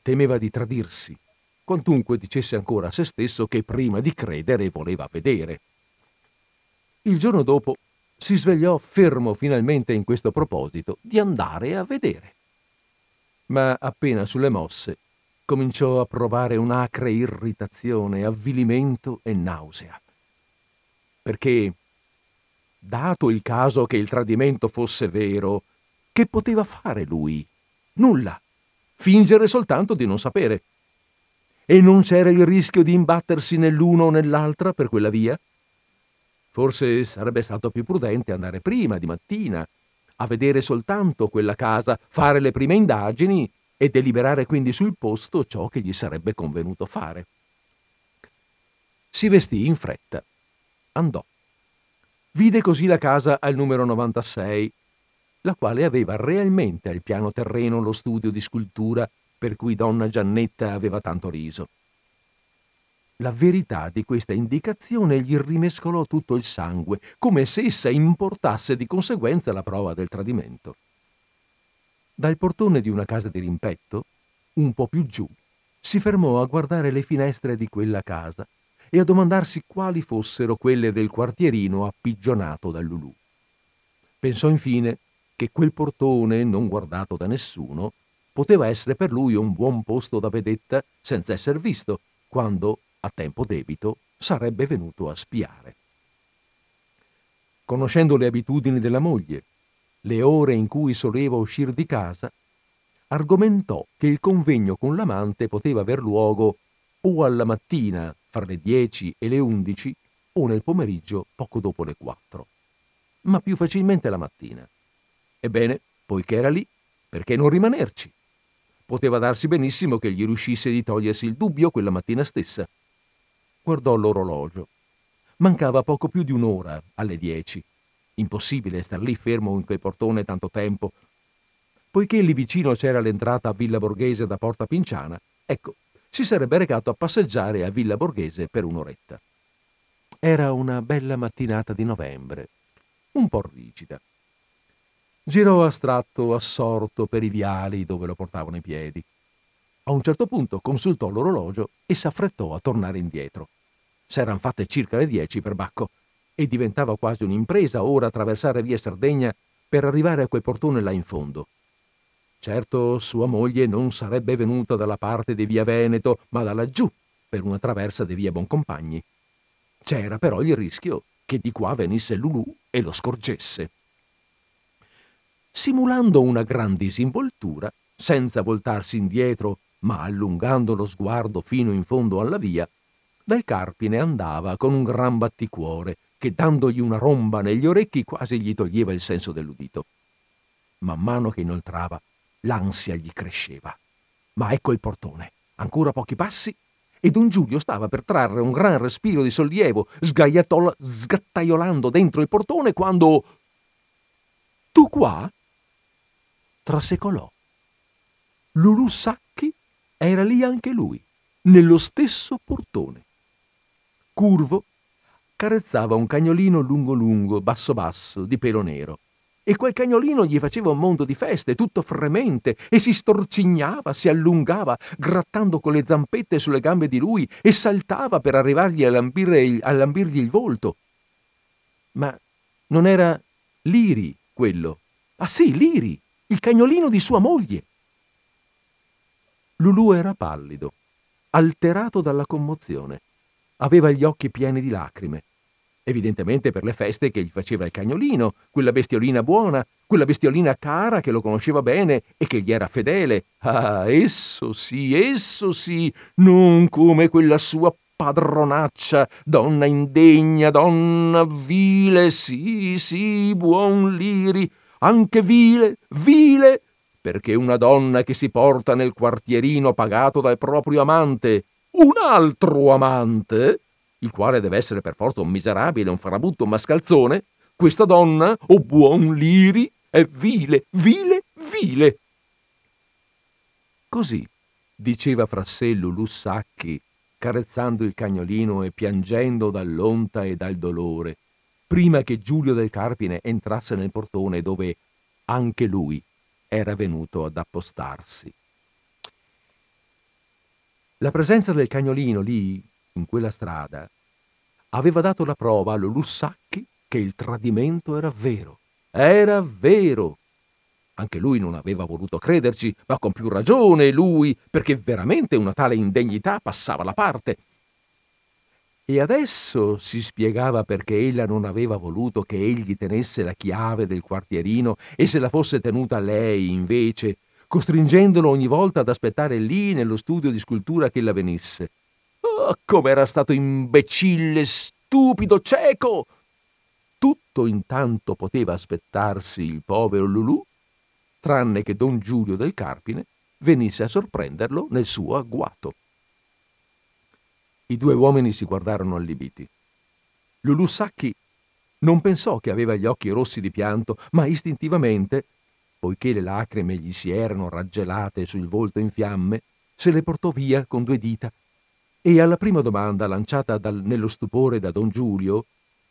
Temeva di tradirsi quantunque dicesse ancora a se stesso che prima di credere voleva vedere. Il giorno dopo si svegliò fermo finalmente in questo proposito di andare a vedere. Ma appena sulle mosse cominciò a provare un'acre irritazione, avvilimento e nausea. Perché, dato il caso che il tradimento fosse vero, che poteva fare lui? Nulla. Fingere soltanto di non sapere e non c'era il rischio di imbattersi nell'uno o nell'altra per quella via? Forse sarebbe stato più prudente andare prima, di mattina, a vedere soltanto quella casa, fare le prime indagini e deliberare quindi sul posto ciò che gli sarebbe convenuto fare. Si vestì in fretta. Andò. Vide così la casa al numero 96, la quale aveva realmente al piano terreno lo studio di scultura per cui donna Giannetta aveva tanto riso. La verità di questa indicazione gli rimescolò tutto il sangue, come se essa importasse di conseguenza la prova del tradimento. Dal portone di una casa di rimpetto, un po' più giù, si fermò a guardare le finestre di quella casa e a domandarsi quali fossero quelle del quartierino appigionato da Lulù. Pensò infine che quel portone, non guardato da nessuno, poteva essere per lui un buon posto da vedetta senza esser visto, quando, a tempo debito, sarebbe venuto a spiare. Conoscendo le abitudini della moglie, le ore in cui soleva uscire di casa, argomentò che il convegno con l'amante poteva aver luogo o alla mattina fra le 10 e le 11 o nel pomeriggio poco dopo le 4, ma più facilmente la mattina. Ebbene, poiché era lì, perché non rimanerci? Poteva darsi benissimo che gli riuscisse di togliersi il dubbio quella mattina stessa. Guardò l'orologio. Mancava poco più di un'ora alle dieci. Impossibile star lì fermo in quel portone tanto tempo. Poiché lì vicino c'era l'entrata a Villa Borghese da Porta Pinciana, ecco, si sarebbe recato a passeggiare a Villa Borghese per un'oretta. Era una bella mattinata di novembre. un po' rigida. Girò astratto, assorto per i viali dove lo portavano i piedi. A un certo punto consultò l'orologio e s'affrettò a tornare indietro. S'eran fatte circa le dieci per Bacco e diventava quasi un'impresa ora attraversare via Sardegna per arrivare a quel portone là in fondo. Certo, sua moglie non sarebbe venuta dalla parte di via Veneto, ma da laggiù, per una traversa di via Boncompagni. C'era però il rischio che di qua venisse Lulù e lo scorgesse. Simulando una gran disinvoltura, senza voltarsi indietro, ma allungando lo sguardo fino in fondo alla via, dal Carpine andava con un gran batticuore che dandogli una romba negli orecchi quasi gli toglieva il senso dell'udito. Man mano che inoltrava, l'ansia gli cresceva. Ma ecco il portone, ancora pochi passi, e don Giulio stava per trarre un gran respiro di sollievo, sgattaiolando dentro il portone, quando... Tu qua? Trasecolò. Lulù Sacchi era lì anche lui, nello stesso portone. Curvo, carezzava un cagnolino lungo lungo, basso basso, di pelo nero. E quel cagnolino gli faceva un mondo di feste, tutto fremente, e si storcignava, si allungava, grattando con le zampette sulle gambe di lui, e saltava per arrivargli a, lambire, a lambirgli il volto. Ma non era Liri quello. Ah sì, Liri, il cagnolino di sua moglie. Lulù era pallido, alterato dalla commozione. Aveva gli occhi pieni di lacrime. Evidentemente per le feste che gli faceva il cagnolino, quella bestiolina buona, quella bestiolina cara che lo conosceva bene e che gli era fedele. Ah, esso sì, esso sì, non come quella sua padronaccia, donna indegna, donna vile, sì, sì, buon Liri, anche vile, vile, perché una donna che si porta nel quartierino pagato dal proprio amante, un altro amante, il quale deve essere per forza un miserabile, un farabutto, un mascalzone, questa donna, o oh buon Liri, è vile, vile, vile. Così diceva fra sé Lulù Sacchi, carezzando il cagnolino e piangendo dall'onta e dal dolore, prima che Giulio del Carpine entrasse nel portone dove anche lui era venuto ad appostarsi. La presenza del cagnolino lì, in quella strada, aveva dato la prova a Lulù Sacchi che il tradimento era vero. Era vero. Anche lui non aveva voluto crederci, ma con più ragione lui, perché veramente una tale indegnità passava la parte. E adesso si spiegava perché ella non aveva voluto che egli tenesse la chiave del quartierino e se la fosse tenuta lei invece costringendolo ogni volta ad aspettare lì nello studio di scultura che ella venisse. Oh, com'era stato imbecille, stupido, cieco! Tutto intanto poteva aspettarsi il povero Lulù, tranne che don Giulio del Carpine venisse a sorprenderlo nel suo agguato. I due uomini si guardarono allibiti. Lulù Sacchi non pensò che aveva gli occhi rossi di pianto, ma istintivamente poiché le lacrime gli si erano raggelate sul volto in fiamme, se le portò via con due dita e alla prima domanda lanciata dal, nello stupore da don Giulio,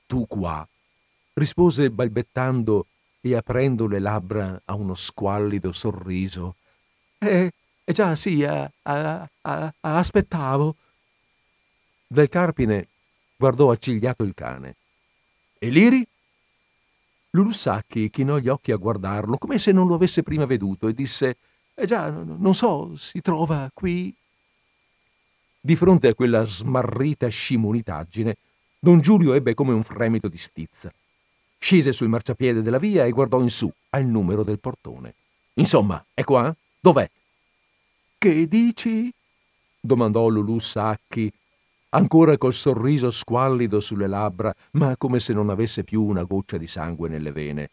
tu qua, rispose balbettando e aprendo le labbra a uno squallido sorriso. Eh, eh già sì, eh, eh, eh, aspettavo. Del Carpine guardò accigliato il cane. E Liri? Lulusacchi chinò gli occhi a guardarlo, come se non lo avesse prima veduto, e disse Eh già, non so, si trova qui. Di fronte a quella smarrita scimunitaggine, don Giulio ebbe come un fremito di stizza. Scese sul marciapiede della via e guardò in su al numero del portone. Insomma, è qua? Dov'è? Che dici? domandò Lulù Sacchi, ancora col sorriso squallido sulle labbra, ma come se non avesse più una goccia di sangue nelle vene.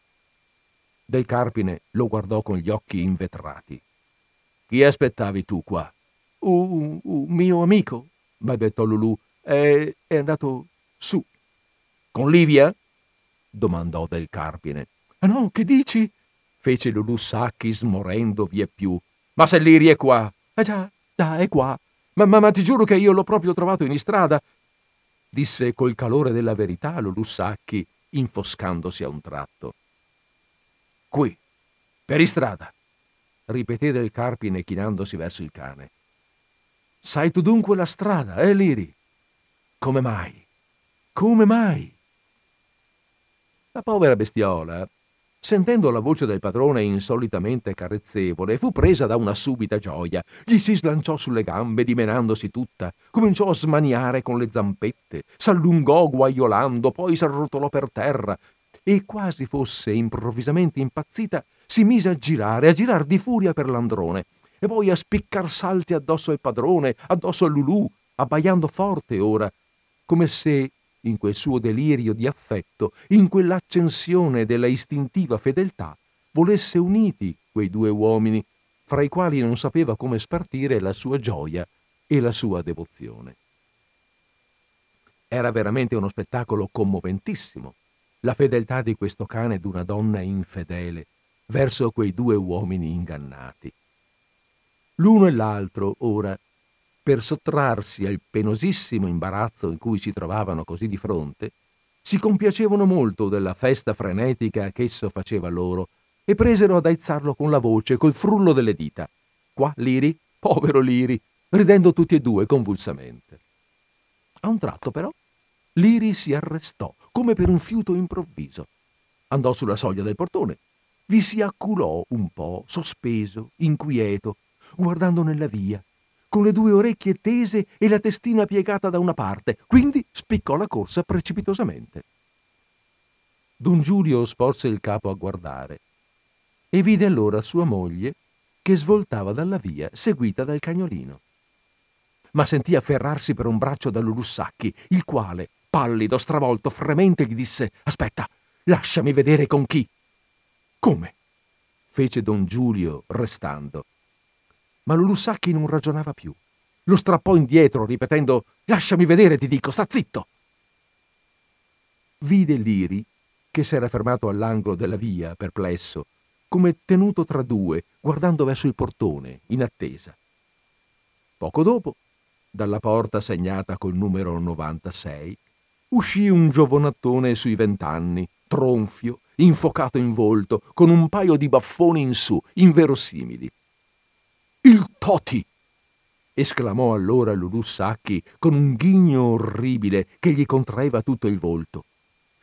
Del Carpine lo guardò con gli occhi invetrati. Chi aspettavi tu qua? Un, un mio amico, balbettò Lulù. È, è andato su. Con Livia? domandò Del Carpine. Ah no, che dici? fece Lulù Sacchi smorendo vie più. Ma se Liri è qua? Eh già, già, è qua. Ma, ma, ma ti giuro che io l'ho proprio trovato in istrada, disse col calore della verità Lulù Sacchi, infoscandosi a un tratto. Qui, per istrada, ripeté del Carpine chinandosi verso il cane. Sai tu dunque la strada, eh, Liri? Come mai? Come mai? La povera bestiola, sentendo la voce del padrone insolitamente carezzevole, fu presa da una subita gioia. Gli si slanciò sulle gambe, dimenandosi tutta, cominciò a smaniare con le zampette, s'allungò guaiolando, poi s'arrotolò per terra. E quasi fosse improvvisamente impazzita, si mise a girare, a girar di furia per l'androne. E poi a spiccar salti addosso al padrone, addosso a Lulù, abbaiando forte ora, come se in quel suo delirio di affetto, in quell'accensione della istintiva fedeltà, volesse uniti quei due uomini, fra i quali non sapeva come spartire la sua gioia e la sua devozione. Era veramente uno spettacolo commoventissimo, la fedeltà di questo cane d'una donna infedele verso quei due uomini ingannati. L'uno e l'altro, ora, per sottrarsi al penosissimo imbarazzo in cui si trovavano così di fronte, si compiacevano molto della festa frenetica ch'esso faceva loro e presero ad aizzarlo con la voce, col frullo delle dita. Qua Liri, povero Liri, ridendo tutti e due convulsamente. A un tratto però Liri si arrestò, come per un fiuto improvviso. Andò sulla soglia del portone, vi si acculò un po', sospeso, inquieto, guardando nella via, con le due orecchie tese e la testina piegata da una parte, quindi spiccò la corsa precipitosamente. Don Giulio sporse il capo a guardare e vide allora sua moglie che svoltava dalla via seguita dal cagnolino. Ma sentì afferrarsi per un braccio da Lulussacchi, il quale, pallido, stravolto, fremente, gli disse Aspetta, lasciami vedere con chi. Come? fece don Giulio, restando ma Lulusacchi non ragionava più. Lo strappò indietro, ripetendo Lasciami vedere, ti dico, sta zitto. Vide Liri, che s'era fermato all'angolo della via, perplesso, come tenuto tra due, guardando verso il portone, in attesa. Poco dopo, dalla porta segnata col numero 96, uscì un giovanattone sui vent'anni, tronfio, infocato in volto, con un paio di baffoni in su, inverosimili. Il Toti! esclamò allora Lulù Sacchi con un ghigno orribile che gli contraeva tutto il volto.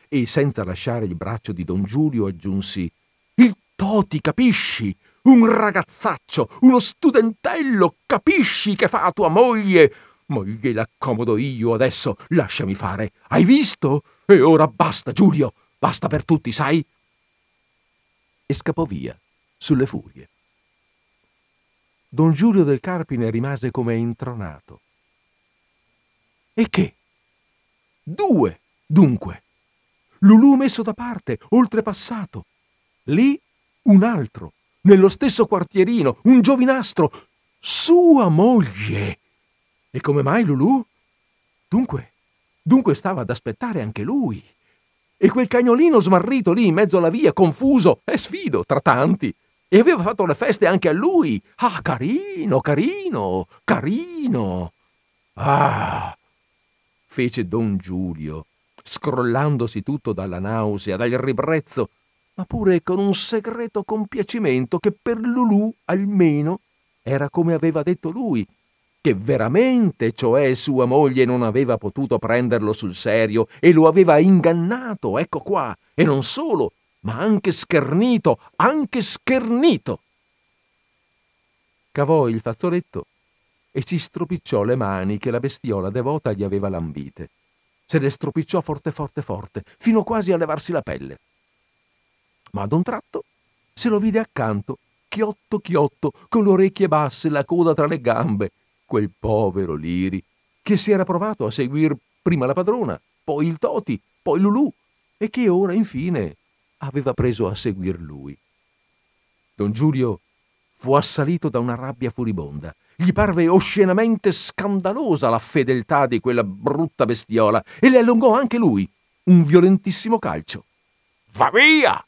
E senza lasciare il braccio di don Giulio aggiunsi Il Toti, capisci? Un ragazzaccio, uno studentello, capisci che fa tua moglie? Ma gliel'accomodo io adesso, lasciami fare. Hai visto? E ora basta, Giulio, basta per tutti, sai? E scappò via, sulle furie. Don Giulio del Carpine rimase come intronato. E che? Due, dunque. Lulù messo da parte, oltrepassato. Lì un altro, nello stesso quartierino, un giovinastro, sua moglie. E come mai Lulù? Dunque, dunque stava ad aspettare anche lui. E quel cagnolino smarrito lì in mezzo alla via, confuso e sfido tra tanti, e aveva fatto le feste anche a lui. Ah, carino, carino, carino. Ah, fece don Giulio, scrollandosi tutto dalla nausea, dal ribrezzo, ma pure con un segreto compiacimento che per Lulù almeno era come aveva detto lui, che veramente, cioè sua moglie, non aveva potuto prenderlo sul serio e lo aveva ingannato, ecco qua, e non solo, ma anche schernito, anche schernito. Cavò il fazzoletto e ci stropicciò le mani che la bestiola devota gli aveva lambite. Se le stropicciò forte forte forte, fino quasi a levarsi la pelle. Ma ad un tratto se lo vide accanto, chiotto chiotto, con le orecchie basse la coda tra le gambe, quel povero Liri, che si era provato a seguir prima la padrona, poi il Toti, poi Lulù, e che ora infine aveva preso a seguir lui. Don Giulio fu assalito da una rabbia furibonda. Gli parve oscenamente scandalosa la fedeltà di quella brutta bestiola e le allungò anche lui un violentissimo calcio. Va via!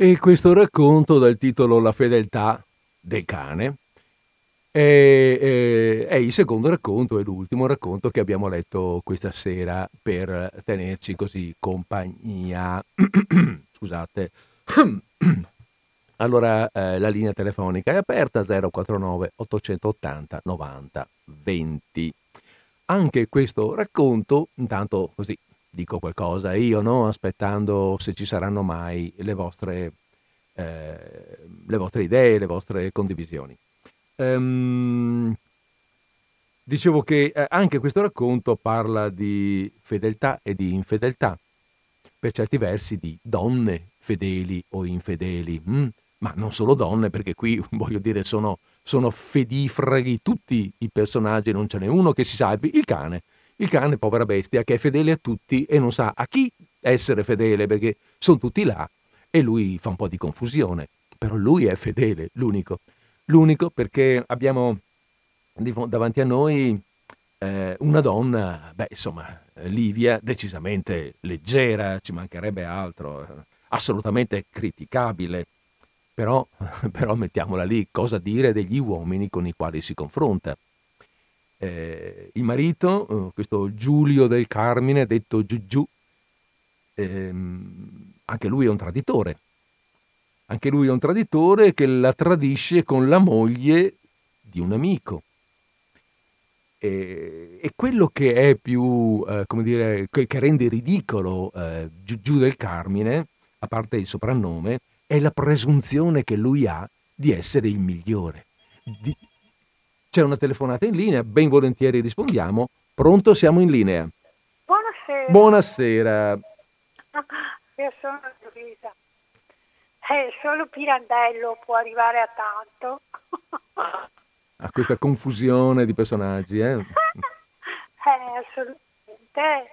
E questo racconto dal titolo La fedeltà del cane è, è, è, il secondo racconto, è l'ultimo racconto che abbiamo letto questa sera per tenerci così compagnia. [clears throat] Scusate. [clears throat] Allora eh, la linea telefonica è aperta 049 880 90 20. Anche questo racconto, intanto così dico qualcosa io, no? aspettando se ci saranno mai le vostre, eh, le vostre idee, le vostre condivisioni. Um, dicevo che eh, anche questo racconto parla di fedeltà e di infedeltà, per certi versi di donne fedeli o infedeli, mm? ma non solo donne, perché qui [laughs] voglio dire sono, sono fedifraghi tutti i personaggi, non ce n'è uno che si salvi, il cane. Il cane, povera bestia, che è fedele a tutti e non sa a chi essere fedele, perché sono tutti là e lui fa un po' di confusione. Però lui è fedele, l'unico. L'unico perché abbiamo davanti a noi eh, una donna, beh, insomma, Livia, decisamente leggera, ci mancherebbe altro, assolutamente criticabile. Però, [laughs] però mettiamola lì, cosa dire degli uomini con i quali si confronta? Eh, il marito, eh, questo Giulio del Carmine, detto Giugiù, ehm, anche lui è un traditore, anche lui è un traditore che la tradisce con la moglie di un amico. E, e quello che è più, eh, come dire, che rende ridicolo eh, Giù del Carmine, a parte il soprannome, è la presunzione che lui ha di essere il migliore. Di... C'è una telefonata in linea, ben volentieri rispondiamo. Pronto, siamo in linea. Buonasera. Buonasera. Io sono Luisa. Eh, solo Pirandello può arrivare a tanto. [laughs] a questa confusione di personaggi, eh? [laughs] eh assolutamente.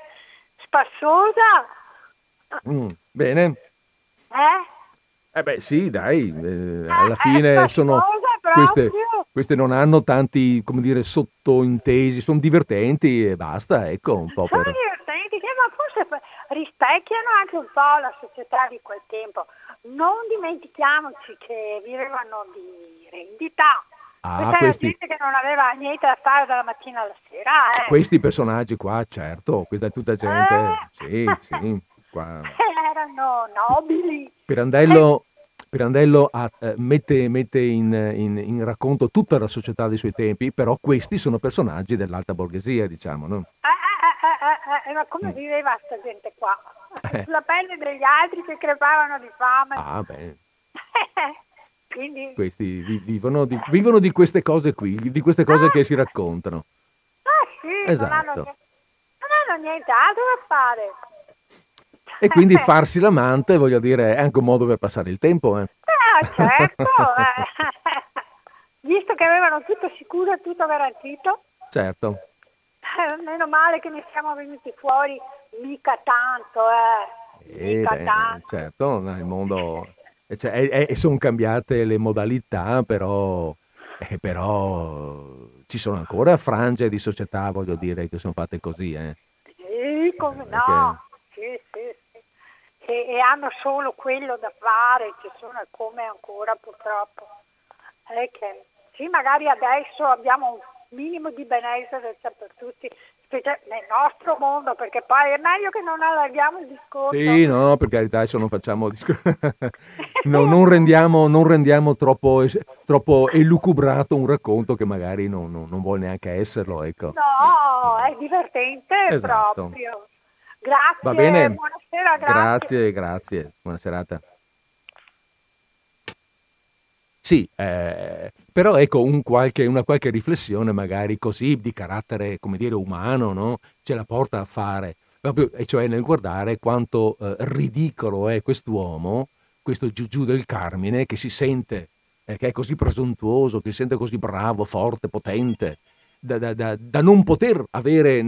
Spassosa. Mm, bene. Eh? Eh beh sì, dai, eh, alla eh, fine sono queste, queste, non hanno tanti, come dire, sottointesi, sono divertenti e basta, ecco, un po' sono per... divertenti, ma forse rispecchiano anche un po' la società di quel tempo. Non dimentichiamoci che vivevano di rendita. Ah, questi... gente che non aveva niente da fare dalla mattina alla sera. Eh. Questi personaggi qua, certo, questa è tutta gente, eh. sì, sì. Qua. [laughs] Erano nobili. Pirandello, Pirandello ha, eh, mette, mette in, in, in, racconto tutta la società dei suoi tempi, però questi sono personaggi dell'alta borghesia, diciamo, no? Eh, eh, eh, ma come mm. viveva questa gente qua? Sulla pelle degli altri che crepavano di fame. Ah, beh. [laughs] Quindi... Questi vivono di, vivono di, queste cose qui, di queste cose ah. che si raccontano. Ah sì, esatto. non, hanno, esatto. non hanno niente altro da fare. E quindi farsi l'amante, voglio dire, è anche un modo per passare il tempo. Eh, eh certo. [laughs] eh. Visto che avevano tutto sicuro e tutto garantito. Certo. Eh, meno male che ne siamo venuti fuori mica tanto, eh. Mica eh, tanto. Certo, il mondo... Cioè, sono cambiate le modalità, però, eh, però ci sono ancora frange di società, voglio dire, che sono fatte così. Eh. Sì, come no. Perché... Sì, sì. E, e, hanno solo quello da fare, ci sono come ancora purtroppo. È che, sì, magari adesso abbiamo un minimo di benessere per tutti, nel nostro mondo, perché poi è meglio che non allarghiamo il discorso. Sì, no, per carità, adesso non facciamo discorso. [laughs] no, non rendiamo, non rendiamo troppo, troppo, elucubrato un racconto che magari non, non, non, vuole neanche esserlo, ecco. No, è divertente esatto. proprio. Grazie, Va bene. buonasera, grazie. Grazie, grazie. Buona serata. Sì, eh, però ecco un qualche, una qualche riflessione magari così di carattere, come dire, umano, no? ce la porta a fare, proprio, e cioè nel guardare quanto eh, ridicolo è quest'uomo, questo Giugiù del Carmine, che si sente, eh, che è così presuntuoso, che si sente così bravo, forte, potente, da, da, da, da non poter avere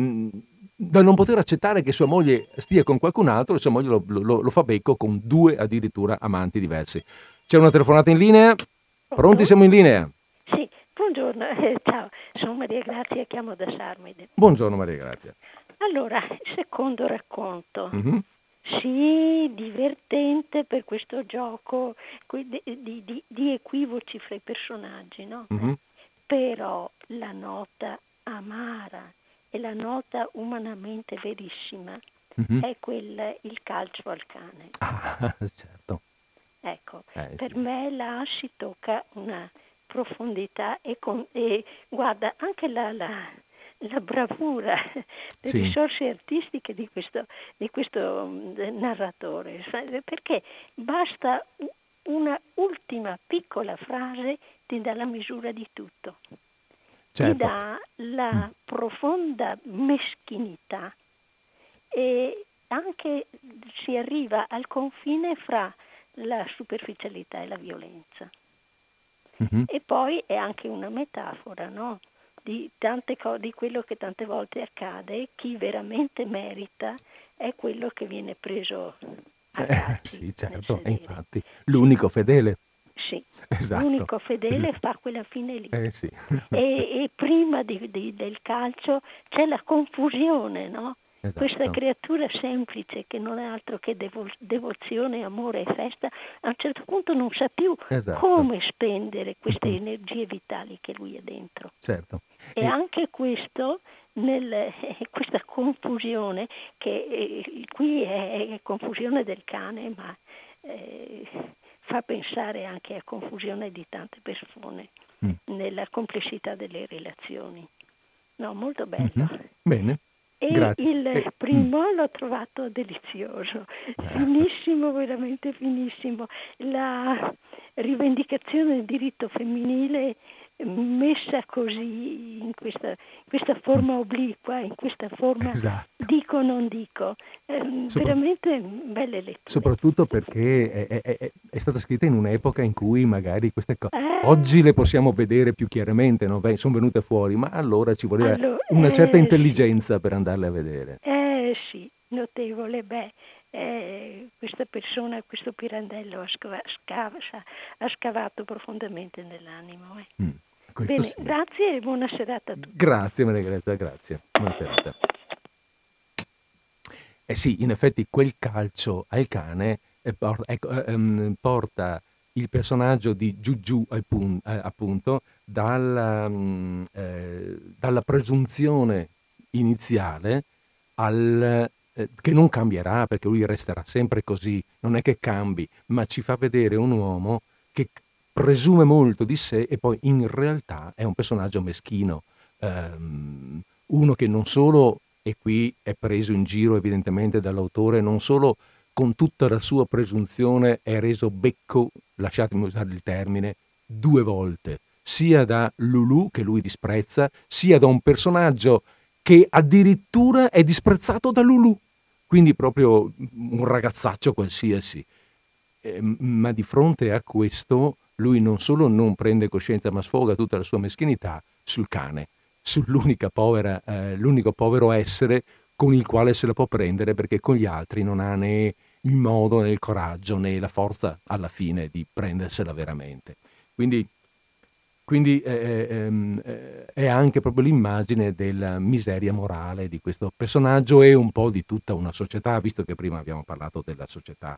da non poter accettare che sua moglie stia con qualcun altro e sua moglie lo, lo, lo, fa becco con due addirittura amanti diversi. C'è una telefonata in linea? Pronti, siamo in linea? Sì, buongiorno, [laughs] eh, ciao, sono Maria Grazia, chiamo da Sarmide. Buongiorno Maria Grazia. Allora, secondo racconto. Mm-hmm. sì, divertente per questo gioco di, di, di equivoci fra i personaggi, no? Mm-hmm. Però la nota amara e la nota umanamente verissima mm-hmm. è quella il calcio al cane. Ah, [laughs] certo. Ecco, eh, per sì. me là si tocca una profondità e, con, e guarda anche la, la, la bravura, [laughs] le sì. risorse artistiche di questo, di questo mm, narratore, perché basta una ultima piccola frase ti dà la misura di tutto, certo. ti dà la mm. profonda meschinità e anche si arriva al confine fra la superficialità e la violenza. Mm-hmm. E poi è anche una metafora, no? Di, co- di quello che tante volte accade, chi veramente merita è quello che viene preso eh, sì, certo, infatti, l'unico fedele. Sì, esatto. l'unico fedele [laughs] fa quella fine lì. Eh, sì. e, e, prima di, di, del calcio c'è la confusione, no? Esatto. Questa creatura semplice che non è altro che devo- devozione, amore e festa, a un certo punto non sa più esatto. come spendere queste energie vitali che lui ha dentro. Certo. E, e... anche questo, nel, eh, [laughs] questa confusione, che eh, qui è, è, confusione del cane, ma eh, fa pensare anche a confusione di tante persone mm. nella complessità delle relazioni. No, molto bello. Mm-hmm. Bene. E Grazie. il eh, primo mm. l'ho trovato delizioso, eh. finissimo, veramente finissimo. La rivendicazione del diritto femminile messa così in questa, questa, forma obliqua, in questa forma esatto. dico non dico, eh, veramente belle letture. Soprattutto perché è, è, è, stata scritta in un'epoca in cui magari queste cose eh... oggi le possiamo vedere più chiaramente, no? sono venute fuori, ma allora ci voleva allora, una certa eh, intelligenza sì. per andarle a vedere. Eh sì, notevole, beh. Eh, questa persona, questo pirandello ha, scava, scava, ha scavato profondamente nell'animo. Eh. Mm. Bene, sì. grazie e buona serata a tutti. Grazie Maria Greta, grazie. Buona serata. Eh sì, in effetti quel calcio al cane eh, ecco, eh, ehm, porta il personaggio di Giugiù eh, appunto dalla, mm, eh, dalla presunzione iniziale al, eh, che non cambierà perché lui resterà sempre così, non è che cambi, ma ci fa vedere un uomo che presume molto di sé e poi in realtà è un personaggio meschino, um, uno che non solo, e qui è preso in giro evidentemente dall'autore, non solo con tutta la sua presunzione è reso becco, lasciatemi usare il termine, due volte, sia da Lulu che lui disprezza, sia da un personaggio che addirittura è disprezzato da Lulu, quindi proprio un ragazzaccio qualsiasi. Eh, ma di fronte a questo lui non solo non prende coscienza ma sfoga tutta la sua meschinità sul cane, sull'unico eh, povero essere con il quale se la può prendere perché con gli altri non ha né il modo né il coraggio né la forza alla fine di prendersela veramente. Quindi, quindi eh, eh, ehm, eh, è anche proprio l'immagine della miseria morale di questo personaggio e un po' di tutta una società, visto che prima abbiamo parlato della società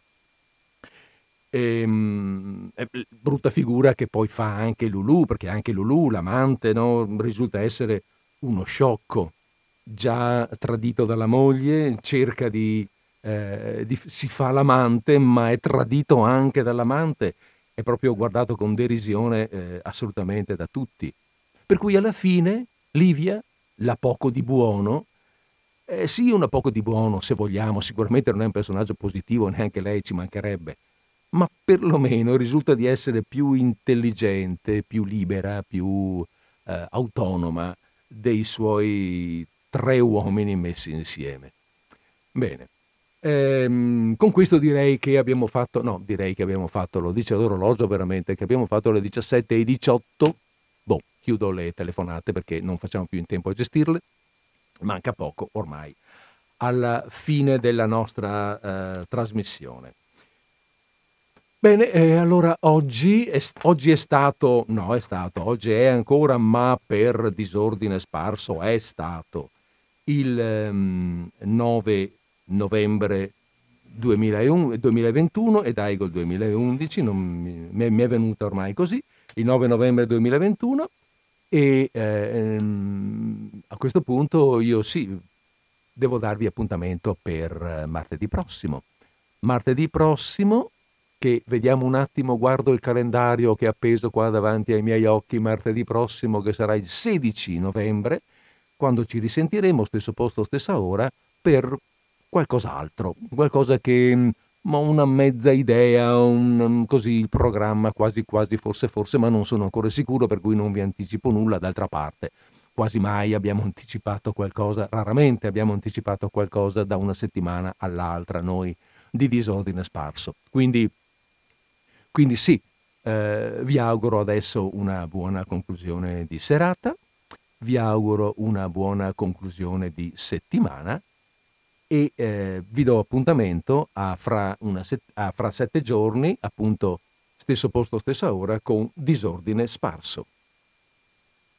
e, ehm, brutta figura che poi fa anche Lulu, perché anche Lulu, l'amante, no, risulta essere uno sciocco, già tradito dalla moglie, cerca di, eh, di, si fa l'amante, ma è tradito anche dall'amante, è proprio guardato con derisione eh, assolutamente da tutti. Per cui alla fine Livia, la poco di buono, eh, sì, una poco di buono se vogliamo, sicuramente non è un personaggio positivo, [laughs] neanche lei ci mancherebbe, ma perlomeno risulta di essere più intelligente, più libera, più eh, autonoma dei suoi tre uomini messi insieme. Bene, ehm, con questo direi che abbiamo fatto, no, direi che abbiamo fatto, lo dice l'orologio veramente, che abbiamo fatto le 17 e 18. Boh, chiudo le telefonate perché non facciamo più in tempo a gestirle. Manca poco ormai alla fine della nostra eh, trasmissione. Bene, eh, allora oggi è, oggi è, stato, no è stato, oggi è ancora, ma per disordine sparso è stato il um, ehm, 9 novembre 2001, 2021 ed Aigol 2011, mi, mi, è venuta ormai così, il 9 novembre 2021 e ehm, a questo punto io sì, devo darvi appuntamento per martedì prossimo. Martedì prossimo, che vediamo un attimo, guardo il calendario che è appeso qua davanti ai miei occhi, martedì prossimo che sarà il 16 novembre, quando ci risentiremo, stesso posto, stessa ora, per qualcos'altro, qualcosa che ho una mezza idea, un, così il programma quasi quasi forse forse, ma non sono ancora sicuro per cui non vi anticipo nulla, d'altra parte quasi mai abbiamo [laughs] anticipato qualcosa, raramente abbiamo anticipato qualcosa da una settimana all'altra noi di disordine sparso. Quindi, quindi sì, eh, vi auguro adesso una buona conclusione di serata, vi auguro una buona conclusione di settimana e eh, vi do appuntamento a fra, set- a fra sette giorni, appunto stesso posto, stessa ora, con disordine sparso.